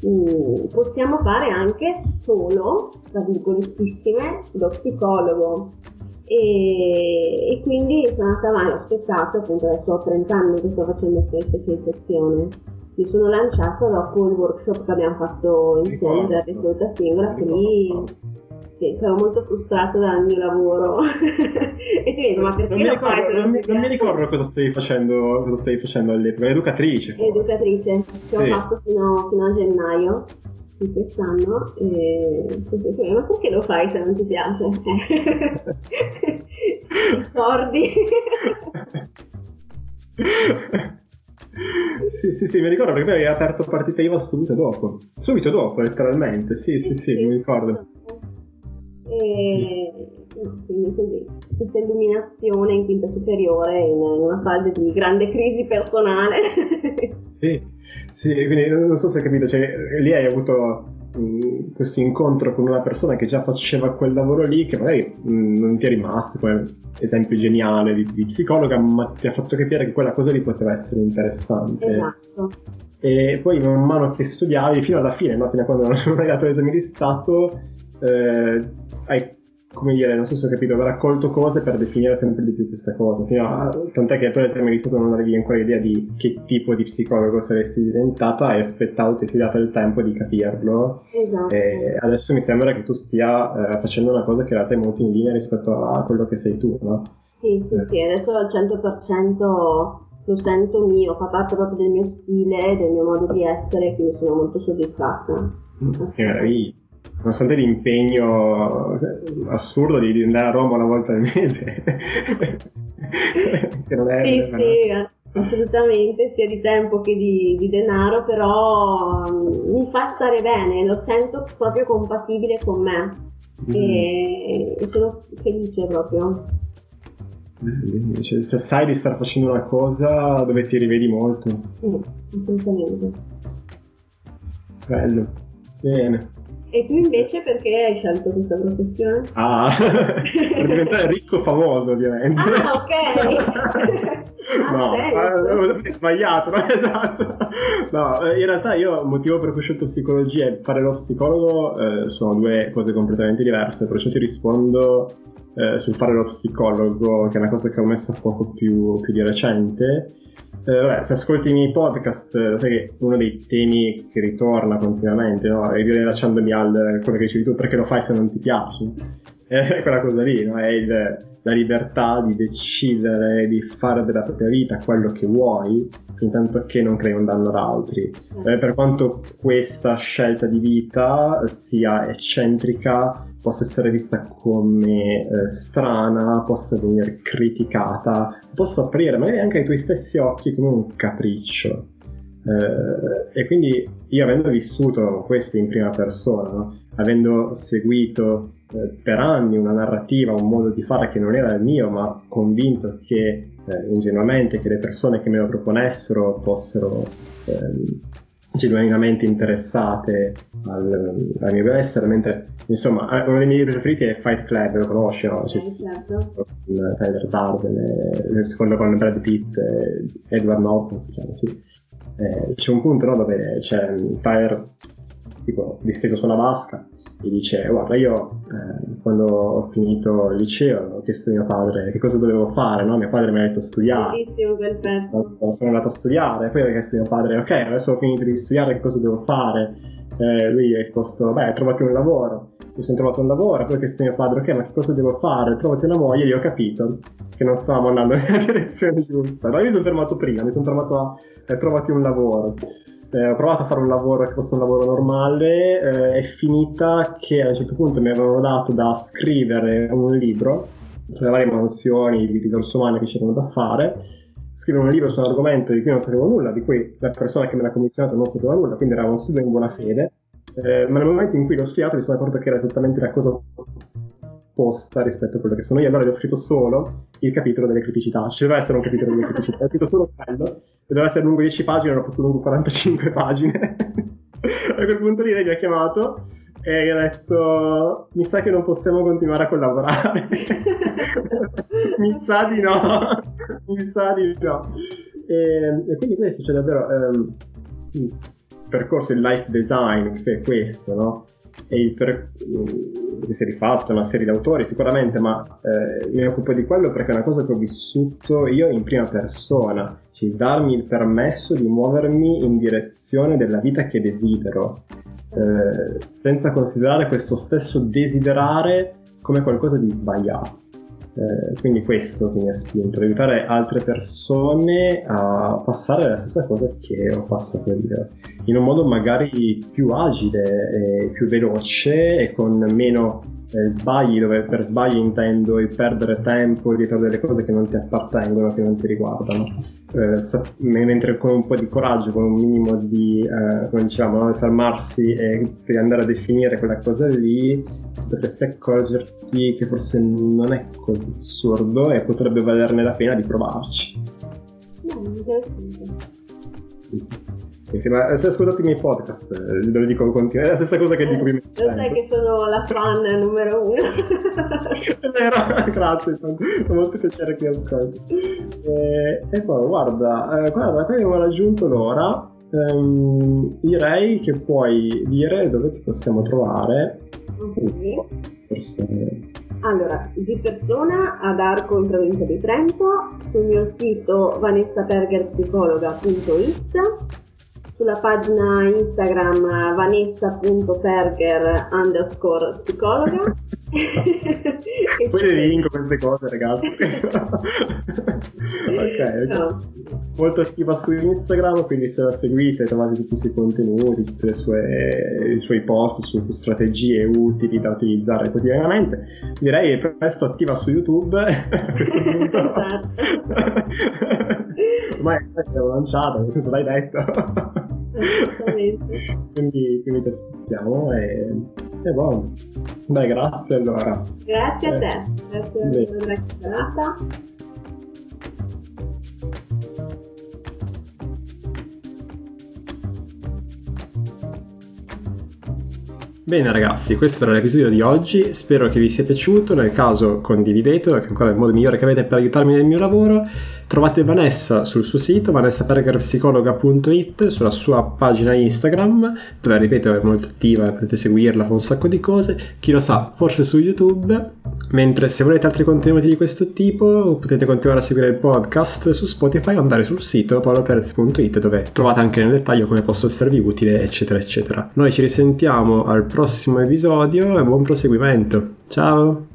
mm, possiamo fare anche solo, tra virgolettissime, lo psicologo. E, e, quindi sono andata avanti, ho aspettato, appunto adesso ho 30 anni che sto facendo questa specializzazione mi sono lanciata dopo il workshop che abbiamo fatto insieme della risoluta singola che lì sì, sono molto frustrata dal mio lavoro. E ti vedo ma perché non mi, ricordo, non, mi, non mi ricordo cosa stavi facendo cosa stavi facendo all'epoca educatrice educatrice che sì. ho fatto fino, fino, a gennaio di quest'anno e sì, ma perché lo fai se non ti piace? i sordi sì, sì, sì, mi ricordo perché poi avevi aperto partita IVA subito dopo. Subito dopo, letteralmente. Sì, sì, sì, sì, sì mi ricordo. E quindi così, questa illuminazione in quinta superiore in una fase di grande crisi personale. sì, sì, quindi non so se hai capito, cioè lì hai avuto questo incontro con una persona che già faceva quel lavoro lì, che magari mh, non ti è rimasto come esempio geniale di, di, psicologa, ma ti ha fatto capire che quella cosa lì poteva essere interessante. Esatto. E poi man mano che studiavi, fino alla fine, no? fino a quando non hai dato l'esame di Stato, eh, hai come dire, non so se ho capito, aver raccolto cose per definire sempre di più queste cose. Fino a, tant'è che tu l'esame di Stato non avevi ancora idea di che tipo di psicologo saresti diventata e aspettato, ti sei dato il tempo di capirlo. Esatto. E adesso mi sembra che tu stia eh, facendo una cosa che in realtà è molto in linea rispetto a quello che sei tu, no? Sì, sì, eh. sì, adesso al 100% lo sento mio, fa parte proprio del mio stile, del mio modo di essere, quindi sono molto soddisfatta. Che meraviglia. Nonostante l'impegno assurdo di andare a Roma una volta al mese. che non è, sì, sì, assolutamente, sia di tempo che di, di denaro, però um, mi fa stare bene, lo sento proprio compatibile con me mm. e, e sono felice proprio. Cioè, se sai di stare facendo una cosa dove ti rivedi molto. Sì, assolutamente. Bello. Bene. E tu invece perché hai scelto questa professione? Ah, per diventare ricco famoso ovviamente. Ah, ok. no, eh, sbagliato, no? esatto. No, eh, in realtà io il motivo per cui ho scelto psicologia e fare lo psicologo eh, sono due cose completamente diverse, perciò ti rispondo eh, sul fare lo psicologo, che è una cosa che ho messo a fuoco più, più di recente. Eh, vabbè, se ascolti i miei podcast, eh, sai che uno dei temi che ritorna continuamente, no? E rilasciandomi al quello che dicevi tu, perché lo fai se non ti piace? È quella cosa lì, no? È il, la libertà di decidere di fare della propria vita quello che vuoi, intanto che non crei un danno ad altri. Eh, per quanto questa scelta di vita sia eccentrica, possa essere vista come eh, strana, possa venire criticata, possa apparire magari anche ai tuoi stessi occhi come un capriccio. Eh, e quindi io avendo vissuto questo in prima persona, no? avendo seguito eh, per anni una narrativa, un modo di fare che non era il mio, ma convinto che eh, ingenuamente che le persone che me lo proponessero fossero ehm, genuinamente interessate al, al mio benessere, mentre insomma eh, uno dei miei libri preferiti è Fight Club, lo conosci, no? Cioè, certo. Con Tyler Darden, il secondo con Brad Pitt, Edward Norton si chiama, sì. Eh, c'è un punto no, dove c'è Tyler tipo disteso sulla vasca e dice guarda io eh, quando ho finito il liceo ho chiesto a mio padre che cosa dovevo fare no? mio padre mi ha detto studiare. Bellissimo sono, sono andato a studiare poi ho chiesto a mio padre ok adesso ho finito di studiare che cosa devo fare? Eh, lui ha risposto beh trovati un lavoro. Mi sono trovato un lavoro poi ho chiesto a mio padre ok ma che cosa devo fare? Trovati una moglie. E io ho capito che non stavamo andando nella direzione giusta no, io mi sono fermato prima mi sono fermato a eh, trovati un lavoro eh, ho provato a fare un lavoro che fosse un lavoro normale, eh, è finita che a un certo punto mi avevano dato da scrivere un libro, tra le varie mansioni di risorse umane che c'erano da fare, scrivere un libro su un argomento di cui non sapevo nulla, di cui la persona che me l'ha commissionato non sapeva nulla, quindi eravamo tutti in buona fede, eh, ma nel momento in cui l'ho studiato mi sono accorto che era esattamente la cosa opposta rispetto a quello che sono io, allora gli ho scritto solo il capitolo delle criticità, ci deve essere un capitolo delle criticità, ho scritto solo quello doveva essere lungo 10 pagine, l'ho fatto lungo 45 pagine. a quel punto lì lei mi ha chiamato e ha detto mi sa che non possiamo continuare a collaborare. mi sa di no, mi sa di no. E, e quindi questo, cioè davvero um, il percorso il life design che è questo, no? E per... che si è rifatto una serie di autori sicuramente, ma eh, mi occupo di quello perché è una cosa che ho vissuto io in prima persona cioè darmi il permesso di muovermi in direzione della vita che desidero, eh, senza considerare questo stesso desiderare come qualcosa di sbagliato. Eh, quindi questo che mi ha spinto, aiutare altre persone a passare la stessa cosa che ho passato io, in un modo magari più agile e più veloce e con meno eh, sbagli, dove per sbagli intendo il perdere tempo dietro delle cose che non ti appartengono, che non ti riguardano. Eh, mentre con un po' di coraggio, con un minimo di, eh, come diciamo, no? fermarsi e andare a definire quella cosa lì, potresti accorgerti che forse non è così assurdo e potrebbe valerne la pena di provarci. No, interessante. Sì, sì. Sì, ma se ascoltate i miei podcast, eh, lo dico continuamente, è la stessa cosa che dico eh, Lo sai che sono la fan numero uno. è vero, grazie, fa molto piacere che ascolti. E, e poi guarda, eh, guarda, qui abbiamo raggiunto l'ora. Um, direi che puoi dire dove ti possiamo trovare. Okay. Allora, di persona ad Arco in provincia di Trento, sul mio sito vanessapergerpsicologa.it sulla pagina Instagram vanessa.perger underscore psicologa Poi le link queste cose, ragazzi. ok, no. molto attiva su Instagram, quindi se la seguite trovate tutti i suoi contenuti, tutti i suoi post su strategie utili da utilizzare quotidianamente. Direi presto attiva su YouTube a questo punto. Esatto. Ormai l'abbiamo lanciata, nel senso l'hai detto. quindi, quindi ti aspettiamo e, e buono. Beh, grazie allora. Grazie a te, grazie. Per la chiacchierata. Bene ragazzi, questo era l'episodio di oggi, spero che vi sia piaciuto, nel caso condividetelo, che è ancora il modo migliore che avete per aiutarmi nel mio lavoro Trovate Vanessa sul suo sito vanessapergerpsicologa.it, sulla sua pagina Instagram, dove ripeto è molto attiva, potete seguirla, fa un sacco di cose, chi lo sa, forse su YouTube, mentre se volete altri contenuti di questo tipo potete continuare a seguire il podcast su Spotify o andare sul sito paoloperez.it dove trovate anche nel dettaglio come posso esservi utile, eccetera, eccetera. Noi ci risentiamo al prossimo episodio e buon proseguimento. Ciao!